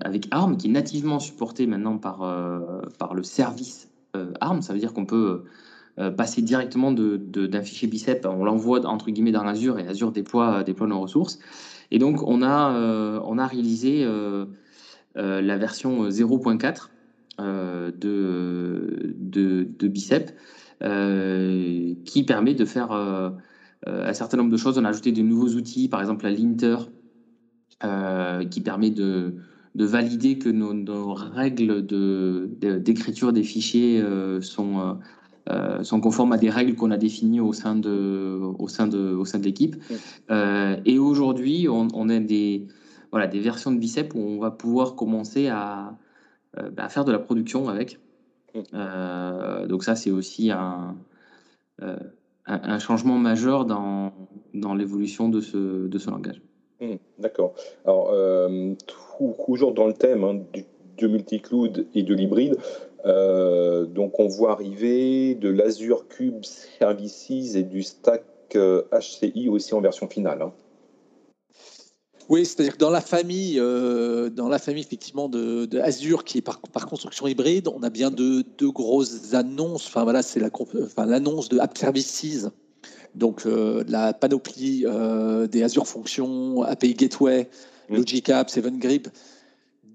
B: avec ARM, qui est nativement supporté maintenant par, par le service ARM. Ça veut dire qu'on peut passer directement d'un de, fichier bicep, on l'envoie entre guillemets dans Azure et Azure déploie, déploie nos ressources. Et donc, on a, on a réalisé la version 0.4 de, de, de, Bicep qui permet de faire un certain nombre de choses. On a ajouté de nouveaux outils, par exemple la linter, euh, qui permet de, de, valider que nos, règles d'écriture de, des fichiers euh, sont, euh, sont conformes à des règles qu'on a définies au sein de, au sein de, au sein de l'équipe. et aujourd'hui, on, on, a des, voilà, des versions de Bicep où on va pouvoir commencer à, bah, à faire de la production avec. donc ça, c'est aussi un un, changement majeur dans, dans l'évolution de ce, de ce langage.
A: Hmm, d'accord. Alors, euh, toujours dans le thème hein, du, du multi-cloud et de l'hybride, euh, donc on voit arriver de l'Azure Cube Services et du stack HCI euh, aussi en version finale. Hein.
C: Oui, c'est-à-dire que dans la famille, euh, dans la famille effectivement de, Azure qui est par, par, construction hybride, on a bien deux, deux grosses annonces. Enfin voilà, c'est la, enfin, l'annonce de App Services, donc euh, la panoplie euh, des Azure Functions, API Gateway, Logic Apps, Seven Grip,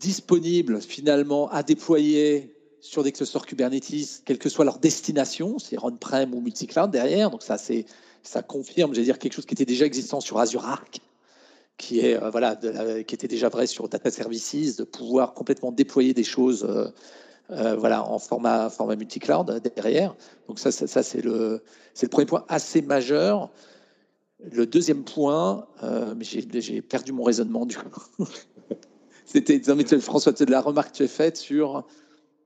C: disponibles finalement à déployer sur des clusters Kubernetes, quelle que soit leur destination, c'est on-prem ou multi-cloud derrière. Donc ça, c'est ça confirme, j'allais dire quelque chose qui était déjà existant sur Azure Arc qui est euh, voilà, qui était déjà vrai sur Data Services, de pouvoir complètement déployer des choses euh, euh, voilà, en format, format multi-cloud derrière. Donc ça, ça, c'est le, c'est le premier point assez majeur. Le deuxième point, mais j'ai, perdu mon raisonnement du coup. C'était, François, de la remarque que tu as faite sur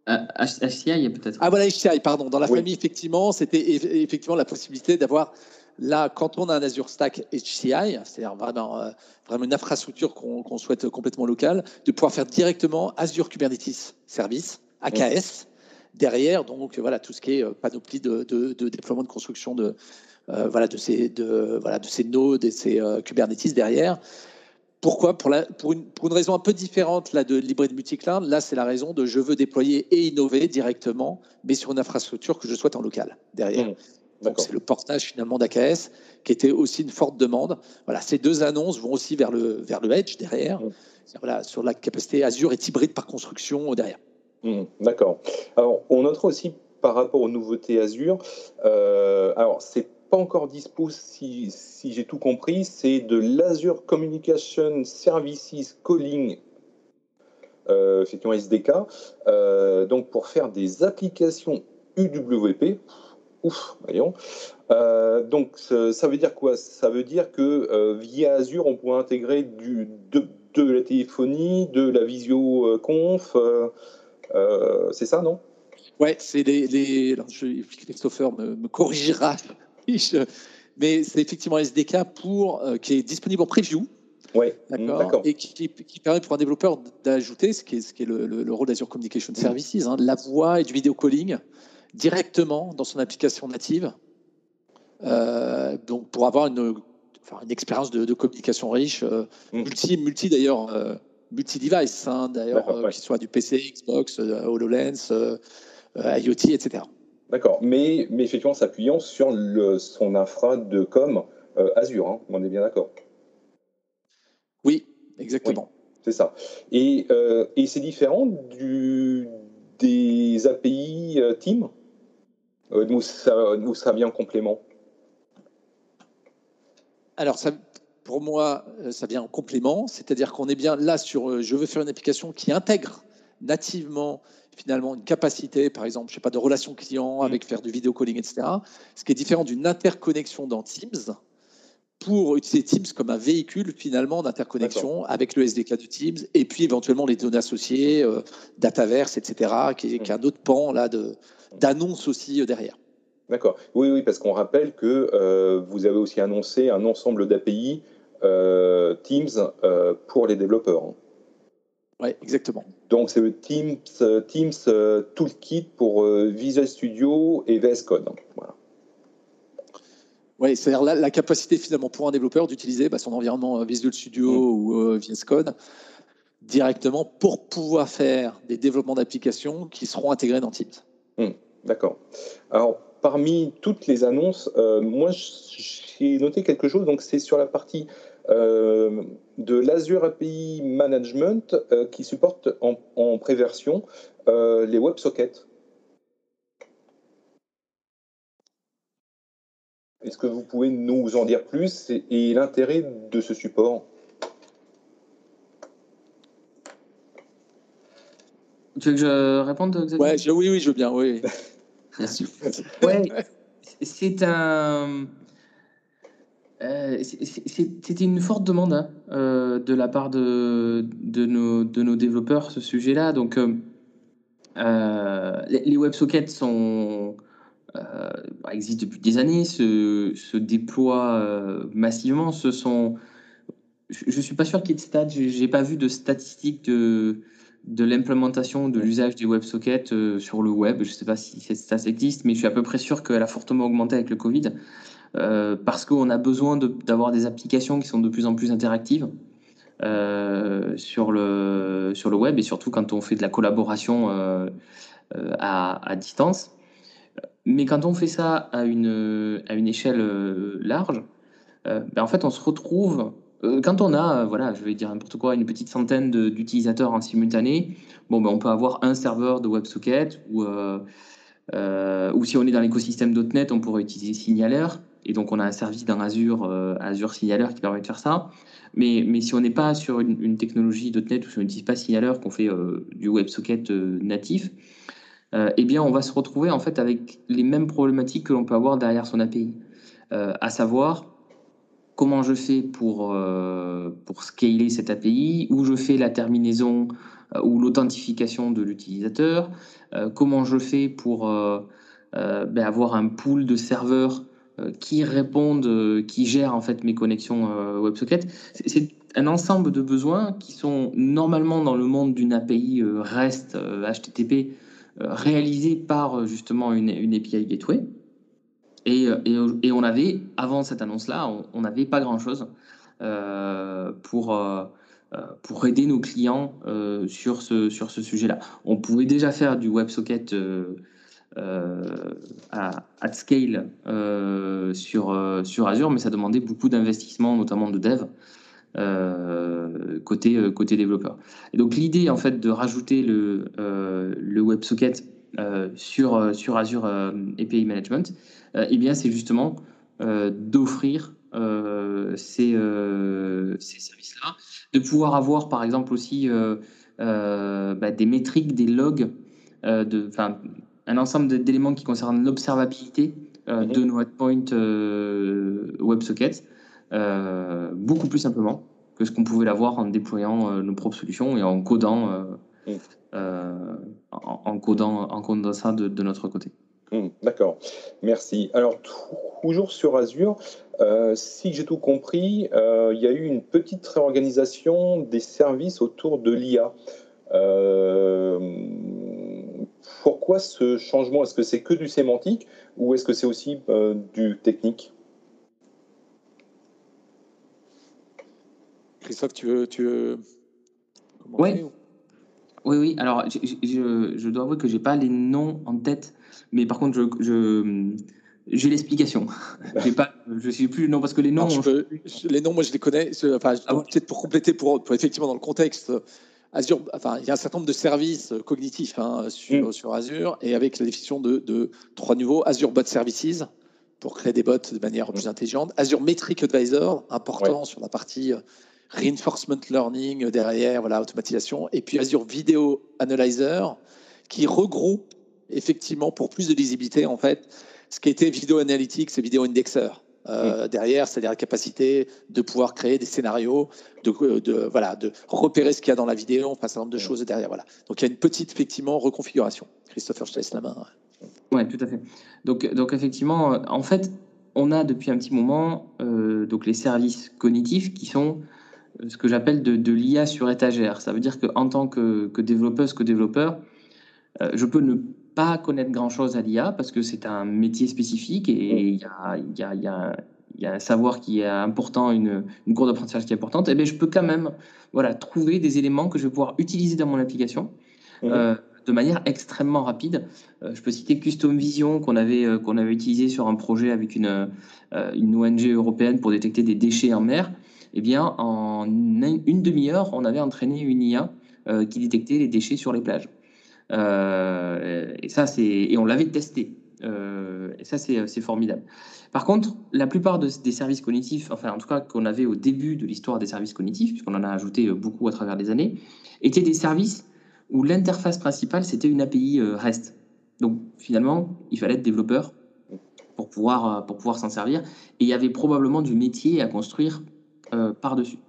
B: HCI peut-être.
C: Ah voilà, HCI, pardon. Dans la famille, effectivement, c'était effectivement la possibilité d'avoir Là, quand on a un Azure Stack HCI, c'est-à-dire vraiment, euh, vraiment une infrastructure qu'on souhaite complètement locale, de pouvoir faire directement Azure Kubernetes Service, AKS, derrière, donc voilà, tout ce qui est euh, panoplie de, déploiement de construction de, euh, voilà, de, ces, de, voilà, de ces nodes et ces Kubernetes derrière. Pourquoi? Pour, la, pour, une, pour, une, raison un peu différente là, de l'hybride multi-cloud. Là, c'est la raison de je veux déployer et innover directement, mais sur une infrastructure que je souhaite en local derrière. Mmh c'est le portage finalement d'AKS qui était aussi une forte demande. Voilà, ces deux annonces vont aussi vers le, vers le Edge derrière, voilà, sur la capacité Azure est hybride par construction derrière.
A: Mmh, d'accord. Alors, on notera aussi par rapport aux nouveautés Azure, euh, alors c'est encore dispo si, j'ai tout compris, c'est de l'Azure Communication Services Calling euh, SDK, euh, donc pour faire des applications UWP, ouf, voyons. Euh, donc ça veut dire quoi? Ça veut dire que via Azure, on pourrait intégrer du, de, la téléphonie, de la visio-conf. C'est ça, non?
C: Ouais, c'est les, les... Christopher me, corrigera, mais c'est effectivement SDK pour qui est disponible en preview.
A: Ouais,
C: d'accord. Et qui, permet pour un développeur d'ajouter, ce qui est, ce qui est le, rôle d'Azure Communication Services, hein, la voix et du vidéo calling directement dans son application native. Euh, donc pour avoir une, une expérience de, communication riche, euh, mm. multi, multi d'ailleurs, euh, multi-device, hein, d'ailleurs, qu'il soit du PC, Xbox, HoloLens, IoT, etc.
A: D'accord, mais, mais effectivement s'appuyant sur le, son infra de com Azure, hein, on est bien d'accord.
C: Oui, exactement.
A: c'est ça. Et, et c'est différent du, des API Team euh, nous, ça, nous, ça vient en complément?
C: Alors, ça, pour moi, euh, ça vient en complément, c'est-à-dire qu'on est bien là sur euh, je veux faire une application qui intègre nativement finalement une capacité, par exemple, je sais pas, de relation client mm. avec faire du vidéo calling, etc. Ce qui est différent d'une interconnexion dans Teams pour utiliser Teams comme un véhicule finalement d'interconnexion avec le SDK de Teams et puis éventuellement les données associées, Dataverse, etc., qui est, qui est, un autre pan là de, d'annonces aussi euh, derrière.
A: D'accord. Oui, oui, parce qu'on rappelle que euh, vous avez aussi annoncé un ensemble d'API euh, Teams pour les développeurs. Hein.
C: Oui, exactement.
A: Donc c'est le Teams, Teams Toolkit pour Visual Studio et VS Code. Voilà.
C: Oui, c'est-à-dire la, capacité finalement pour un développeur d'utiliser bah, son environnement Visual Studio mm. ou VS Code directement pour pouvoir faire des développements d'applications qui seront intégrés dans Teams.
A: Mm. D'accord. Alors, parmi toutes les annonces, moi, j'ai noté quelque chose. Donc, c'est sur la partie euh, de l'Azure API Management euh, qui supporte en, préversion euh, les WebSockets. Est-ce que vous pouvez nous en dire plus et, l'intérêt de ce support?
B: Tu veux que je réponde
C: ouais, Oui, oui, je veux bien, oui.
B: ouais, c'est un euh, c'était une forte demande hein, euh, de la part de, de, nos, de nos développeurs, ce sujet-là. Donc, euh, les, WebSockets sont, existent depuis des années, se, se déploient massivement. Ce sont, je ne suis pas sûr qu'il y ait de stats, je n'ai pas vu de statistiques de, de l'implémentation de l'usage des WebSockets sur le web. Je ne sais pas si cette stat existe, mais je suis à peu près sûr qu'elle a fortement augmenté avec le Covid. Euh, parce qu'on a besoin d'avoir des applications qui sont de plus en plus interactives euh, sur, le, sur le web et surtout quand on fait de la collaboration euh, à, distance. Mais quand on fait ça à une, à une échelle large, ben en fait, on se retrouve quand on a, voilà, je vais dire n'importe quoi, une petite centaine d'utilisateurs en simultané, bon, ben on peut avoir un serveur de WebSocket ou, ou si on est dans l'écosystème .NET, on pourrait utiliser Signaler. Et donc, on a un service dans Azure, euh, Azure Signaler qui permet de faire ça. Mais, mais si on n'est pas sur une, technologie .NET ou si on n'utilise pas Signaler, qu'on fait euh, du WebSocket euh, natif, eh bien, on va se retrouver en fait avec les mêmes problématiques que l'on peut avoir derrière son API. à savoir, comment je fais pour, pour scaler cette API, où je fais la terminaison ou l'authentification de l'utilisateur, comment je fais pour ben, avoir un pool de serveurs euh, qui répondent, euh, qui gèrent en fait mes connexions euh, WebSocket. C'est un ensemble de besoins qui sont normalement dans le monde d'une API REST HTTP réalisés par justement une, API Gateway. Et, et, on avait, avant cette annonce-là, on n'avait pas grand-chose pour, pour aider nos clients sur ce, sur ce sujet-là. On pouvait déjà faire du WebSocket euh, à, at scale euh, sur, euh, sur Azure, mais ça demandait beaucoup d'investissement, notamment de dev. côté, côté développeur. Donc l'idée en fait de rajouter le, le WebSocket sur, sur Azure API Management, eh bien c'est justement d'offrir ces, ces services-là, de pouvoir avoir par exemple aussi bah, des métriques, des logs, de, un ensemble d'éléments qui concernent l'observabilité euh, mhm. de nos endpoints euh, WebSockets euh, beaucoup plus simplement que ce qu'on pouvait l'avoir en déployant nos propres solutions et en codant, mhm. en, codant, en codant ça de, notre côté.
A: Mhm. D'accord, merci. Alors, toujours sur Azure, si j'ai tout compris, il y a eu une petite réorganisation des services autour de l'IA. Pourquoi ce changement? Est-ce que c'est que du sémantique ou est-ce que c'est aussi euh, du technique?
C: Christophe, tu veux, tu veux
B: oui. oui, oui. Alors, je, dois avouer que j'ai pas les noms en tête, mais par contre, je, j'ai l'explication. j'ai pas, je sais plus le nom parce que les noms.
C: les noms, moi, je les connais. Enfin, ah peut-être pour compléter, pour, pour, effectivement dans le contexte, Azure, enfin, il y a un certain nombre de services cognitifs hein, sur, mm. sur, Azure et avec la définition de, trois niveaux Azure Bot Services pour créer des bots de manière plus mm. intelligente, Azure Metric Advisor, important sur la partie euh, reinforcement learning derrière, voilà, automatisation, et puis Azure Video Analyzer qui regroupe effectivement pour plus de lisibilité en fait ce qui était Video Analytics et Video Indexer. Euh, mm. derrière, c'est-à-dire la capacité de pouvoir créer des scénarios, de, de, voilà, de repérer ce qu'il y a dans la vidéo, enfin un certain nombre de mm. choses derrière. Voilà. Donc il y a une petite effectivement reconfiguration. Christopher, je te laisse la main.
B: Oui, tout à fait. Donc, donc effectivement, euh, en fait, on a depuis un petit moment euh, donc les services cognitifs qui sont ce que j'appelle de, de l'IA sur étagère. Ça veut dire qu'en tant que, que développeuse, que développeur, je peux ne pas connaître grand-chose à l'IA parce que c'est un métier spécifique et il y a, y, a, y, a, y a, un savoir qui est important, une, une cour d'apprentissage qui est importante, et eh bien je peux quand même voilà, trouver des éléments que je vais pouvoir utiliser dans mon application. Euh, de manière extrêmement rapide. Euh, je peux citer Custom Vision qu'on avait, euh, qu'on avait utilisé sur un projet avec une, une ONG européenne pour détecter des déchets en mer. Eh bien, en une demi-heure, on avait entraîné une IA qui détectait les déchets sur les plages. Et ça, c'est et on l'avait testé. et ça, c'est formidable. Par contre, la plupart des services cognitifs, enfin en tout cas qu'on avait au début de l'histoire des services cognitifs, puisqu'on en a ajouté beaucoup à travers les années, étaient des services où l'interface principale, c'était une API euh, REST. Donc finalement, il fallait être développeur pour pouvoir, euh, pour pouvoir s'en servir. Et il y avait probablement du métier à construire euh, par-dessus.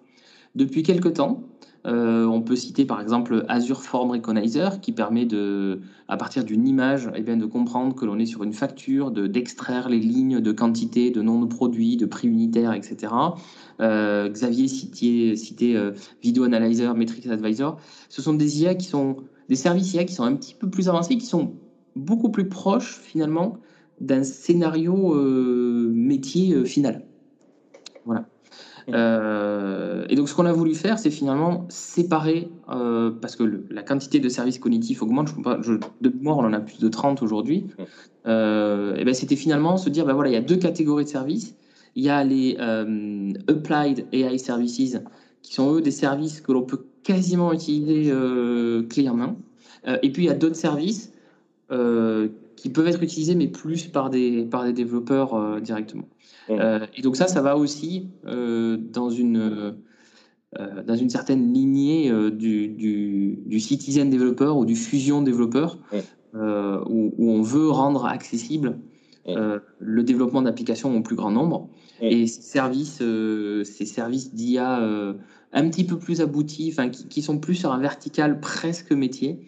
B: Depuis quelques temps, on peut citer par exemple Azure Form Recognizer qui permet de, à partir d'une image, eh de comprendre que l'on est sur une facture, d'extraire les lignes de quantité, de nom de produit, de prix unitaire, etc. Euh, Xavier citait, citait euh, Video Analyzer, Metrics Advisor. Ce sont des IA qui sont des services IA qui sont un petit peu plus avancés, qui sont beaucoup plus proches finalement d'un scénario euh, métier final. Voilà. et donc, ce qu'on a voulu faire, c'est finalement séparer, parce que la quantité de services cognitifs augmente. Je, de mémoire, on en a plus de 30 aujourd'hui. et ben, c'était finalement se dire, ben voilà, il y a deux catégories de services. Il y a les euh, Applied AI Services, qui sont eux des services que l'on peut quasiment utiliser euh, clairement. Euh, et puis il y a d'autres services qui peuvent être utilisés, mais plus par des, par des développeurs directement. Et donc ça, ça va aussi dans une dans une certaine lignée du, du, citizen développeur ou du fusion développeur, où, où, on veut rendre accessible le développement d'applications au plus grand nombre. Et ces services, euh, ces services d'IA euh, un petit peu plus aboutis, enfin, qui, sont plus sur un vertical presque métier,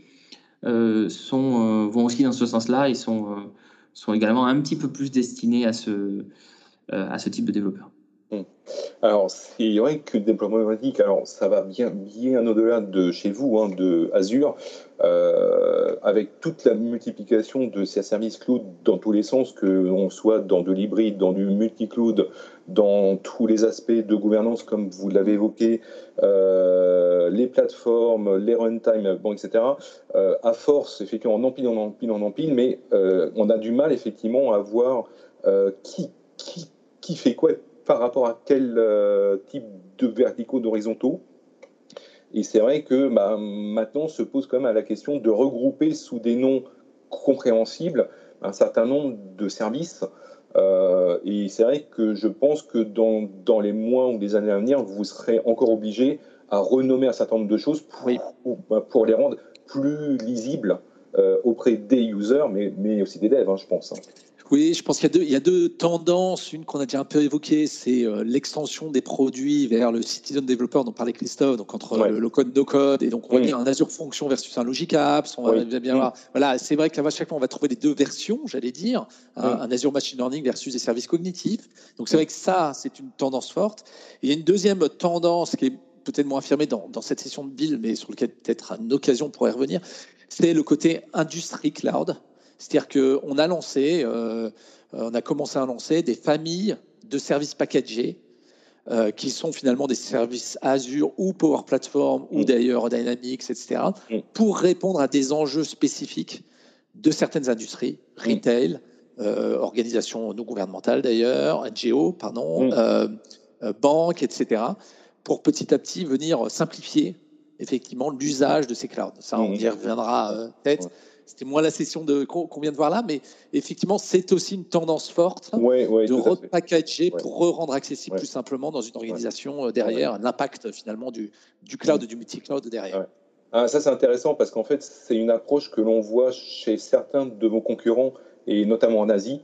B: euh, sont, vont aussi dans ce sens-là et sont, sont également un petit peu plus destinés à ce, à ce type de développeur.
A: Mmh. Alors, c'est vrai que le déploiement informatique, alors ça va bien, bien au-delà de chez vous, hein, de Azure, euh, avec toute la multiplication de ces services cloud dans tous les sens, que l'on soit dans de l'hybride, dans du multi-cloud, dans tous les aspects de gouvernance, comme vous l'avez évoqué, euh, les plateformes, les runtime, bon, etc. Euh, à force, effectivement, on empile, on empile, on empile, mais on a du mal, effectivement, à voir qui, qui, qui fait quoi par rapport à quel euh, type de verticaux, d'horizontaux. Et c'est vrai que bah, maintenant se pose quand même la question de regrouper sous des noms compréhensibles un certain nombre de services. Euh, et c'est vrai que je pense que dans, dans, les mois ou les années à venir, vous serez encore obligé à renommer un certain nombre de choses pour, bah, pour, les rendre plus lisibles euh, auprès des users, mais, mais aussi des devs, hein, je pense.
C: Oui, je pense qu'il y, y, a deux tendances. Une qu'on a déjà un peu évoquée, c'est euh, l'extension des produits vers le citizen developer dont parlait Christophe, donc entre le low code, no code, et donc on va dire un Azure Function versus un Logic Apps. On va bien voir. Voilà, c'est vrai qu'à chaque fois on va trouver les deux versions, j'allais dire, hein, un Azure Machine Learning versus des services cognitifs. Donc c'est vrai que ça, c'est une tendance forte. il y a une deuxième tendance qui est peut-être moins affirmée dans, dans, cette session de build, mais sur lequel peut-être une occasion pourrait revenir, c'est le côté industrie cloud. C'est-à-dire qu'on a lancé, euh, on a commencé à lancer des familles de services packagés euh, qui sont finalement des services Azure ou Power Platform ou mm. d'ailleurs Dynamics, etc., mm. pour répondre à des enjeux spécifiques de certaines industries, mm. retail, euh, organisations non gouvernementales d'ailleurs, NGO, pardon, banques, etc., pour petit à petit venir simplifier effectivement l'usage de ces clouds. Ça, on y reviendra peut-être. C'était moins la session qu'on vient de voir là, mais effectivement, c'est aussi une tendance forte de repackager pour rendre accessible plus simplement dans une organisation euh, derrière l'impact finalement du, du cloud, du multi-cloud derrière.
A: Ah, ça, c'est intéressant parce qu'en fait, c'est une approche que l'on voit chez certains de vos concurrents et notamment en Asie.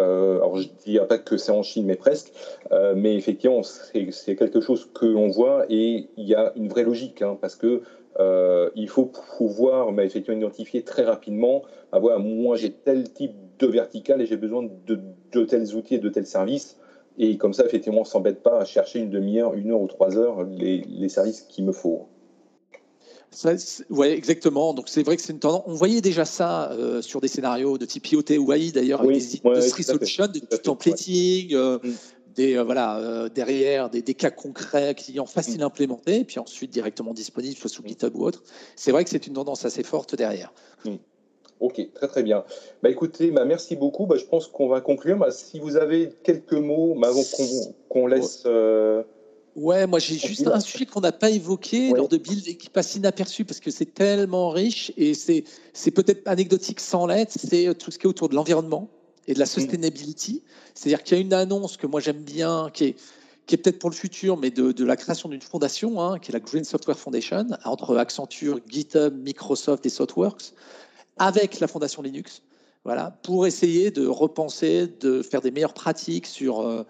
A: Euh, alors, je dis pas que c'est en Chine, mais presque. Euh, mais effectivement, c'est quelque chose que l'on voit et il y a une vraie logique hein, parce que euh, il faut pouvoir mais effectivement identifier très rapidement, ah, moi j'ai tel type de vertical et j'ai besoin de, tels outils et de tels services. Et comme ça, effectivement, on ne s'embête pas à chercher une demi-heure, une heure ou trois heures les services qu'il me faut.
C: Oui, exactement. Donc c'est vrai que c'est une tendance. On voyait déjà ça euh, sur des scénarios de type IoT ou AI d'ailleurs, avec des industry solutions, du templating, euh, mm. des euh, voilà derrière des, cas concrets clients faciles mm. à implémenter, puis ensuite directement disponibles, soit sous mm. GitHub ou autre. C'est vrai que c'est une tendance assez forte derrière.
A: Ok, très très bien. Bah écoutez, bah, merci beaucoup. Bah, je pense qu'on va conclure. Bah, si vous avez quelques mots, bah, avant qu'on laisse.
C: Ouais, moi j'ai juste un sujet qu'on n'a pas évoqué lors de Build et qui passe inaperçu parce que c'est tellement riche et c'est, c'est peut-être anecdotique sans l'être, c'est euh, tout ce qui est autour de l'environnement et de la mm. sustainability. C'est-à-dire qu'il y a une annonce que moi j'aime bien, qui est, qui est peut-être pour le futur, mais de, de la création d'une fondation, hein, qui est la Green Software Foundation, entre Accenture, GitHub, Microsoft et Softworks, avec la fondation Linux, voilà, pour essayer de repenser, de faire des meilleures pratiques sur... Euh,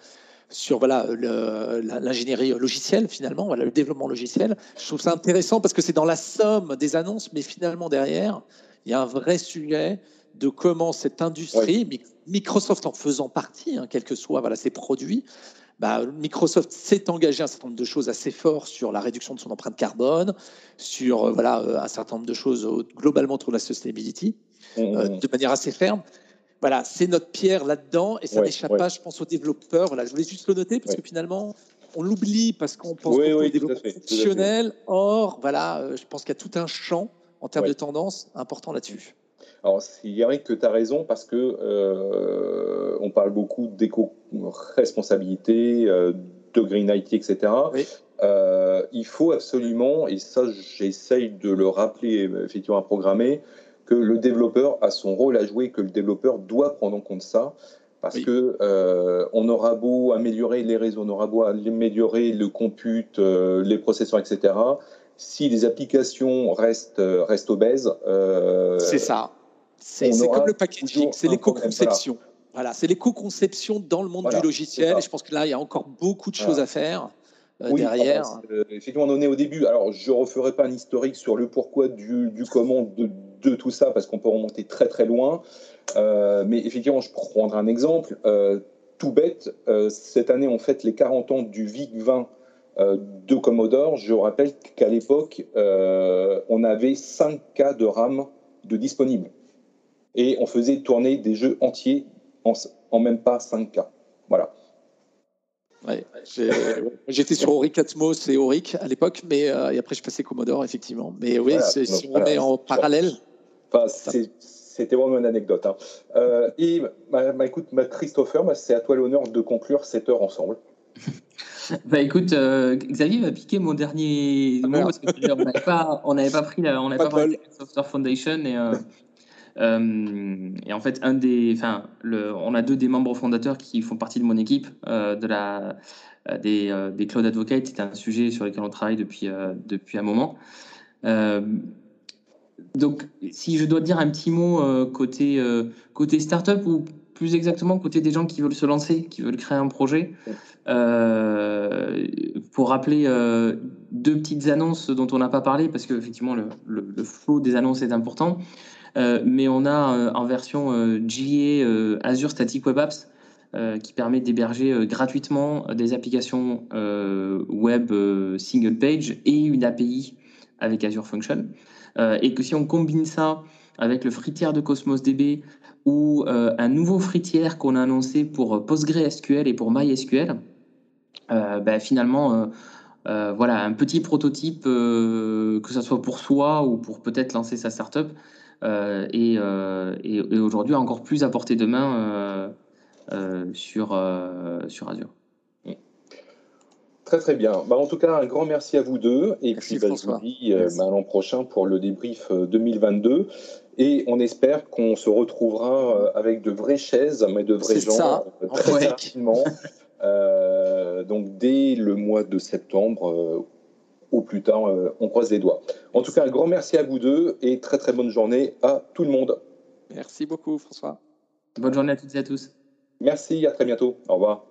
C: sur voilà l'ingénierie logicielle finalement, voilà le développement logiciel. Je trouve ça intéressant parce que c'est dans la somme des annonces, mais finalement derrière, il y a un vrai sujet de comment cette industrie, Microsoft en faisant partie, hein, quels que soient voilà, ses produits, bah, Microsoft s'est engagé un certain nombre de choses assez fortes sur la réduction de son empreinte carbone, sur euh, voilà, euh, un certain nombre de choses globalement autour de la sustainability, mmh, euh, mmh. de manière assez ferme voilà, c'est notre pierre là-dedans et ça n'échappe pas, je pense, aux développeurs. Voilà, je voulais juste le noter parce que finalement, on l'oublie parce qu'on pense oui, oui, développement fonctionnel. Or, voilà, euh, je pense qu'il y a tout un champ en termes de tendance important là-dessus.
A: Alors, vrai que tu as raison parce que euh, on parle beaucoup d'éco-responsabilité, euh, de green IT, etc. il faut absolument, et ça j'essaye de le rappeler effectivement à programmer, que le développeur a son rôle à jouer, que le développeur doit prendre en compte ça. Parce qu'on que euh, on aura beau améliorer les réseaux, on aura beau améliorer le compute, euh, les processeurs, etc. Si les applications restent, euh, restent obèses.
C: c'est ça. C'est comme le packaging, c'est l'éco-conception. Voilà, c'est l'éco-conception dans le monde du logiciel. Et je pense que là, il y a encore beaucoup de choses à faire. derrière.
A: effectivement, on en est au début. Alors, je ne referai pas un historique sur le pourquoi du, du comment de, de tout ça parce qu'on peut remonter très très loin. Euh, mais effectivement, je prendrai un exemple euh, tout bête. Euh, cette année, on fête les 40 ans du VIC-20 de Commodore. Je rappelle qu'à l'époque, on avait 5 cas de RAM de disponibles. Et on faisait tourner des jeux entiers en, en même pas 5 cas. Voilà.
C: J'étais sur Auric Atmos et Auric à l'époque, mais et après je passais Commodore effectivement. Mais oui, si on remet en parallèle,
A: c'était vraiment une anecdote. Hein. Euh, et bah, bah, écoute, bah, Christopher, c'est à toi l'honneur de conclure cette heure ensemble.
B: Bah écoute, euh, Xavier va piquer mon dernier ah, mot parce qu'on n'avait pas, on pas pris la, on n'avait pas, parlé de la Software Foundation et, euh, et en fait un des, enfin on a deux des membres fondateurs qui font partie de mon équipe de la des, des Cloud Advocates. C'est un sujet sur lequel on travaille depuis depuis un moment donc, si je dois dire un petit mot euh, côté, euh, côté startup ou plus exactement côté des gens qui veulent se lancer, qui veulent créer un projet, euh, pour rappeler deux petites annonces dont on n'a pas parlé, parce qu'effectivement, le, le, le flow des annonces est important. mais on a en version GA Azure Static Web Apps qui permet d'héberger gratuitement des applications web single page et une API avec Azure Function. Euh, et que si on combine ça avec le fritière de Cosmos DB ou euh, un nouveau fritière qu'on a annoncé pour PostgreSQL et pour MySQL, euh, ben, finalement, voilà, un petit prototype, que ce soit pour soi ou pour peut-être lancer sa startup, et, et aujourd'hui encore plus à portée de main sur, sur Azure.
A: Très très bien. Bah, en tout cas, un grand merci à vous deux. Et puis, bah, je vous dis euh, bah, l'an prochain pour le débrief 2022. Euh, et on espère qu'on se retrouvera euh, avec de vraies chaises, mais de vrais gens très rapidement. donc dès le mois de septembre, au plus tard, on croise les doigts. En tout cas, un grand merci à vous deux et très très bonne journée à tout le monde.
C: Merci beaucoup, François.
B: Bonne journée à toutes et à tous.
A: Merci, à très bientôt. Au revoir.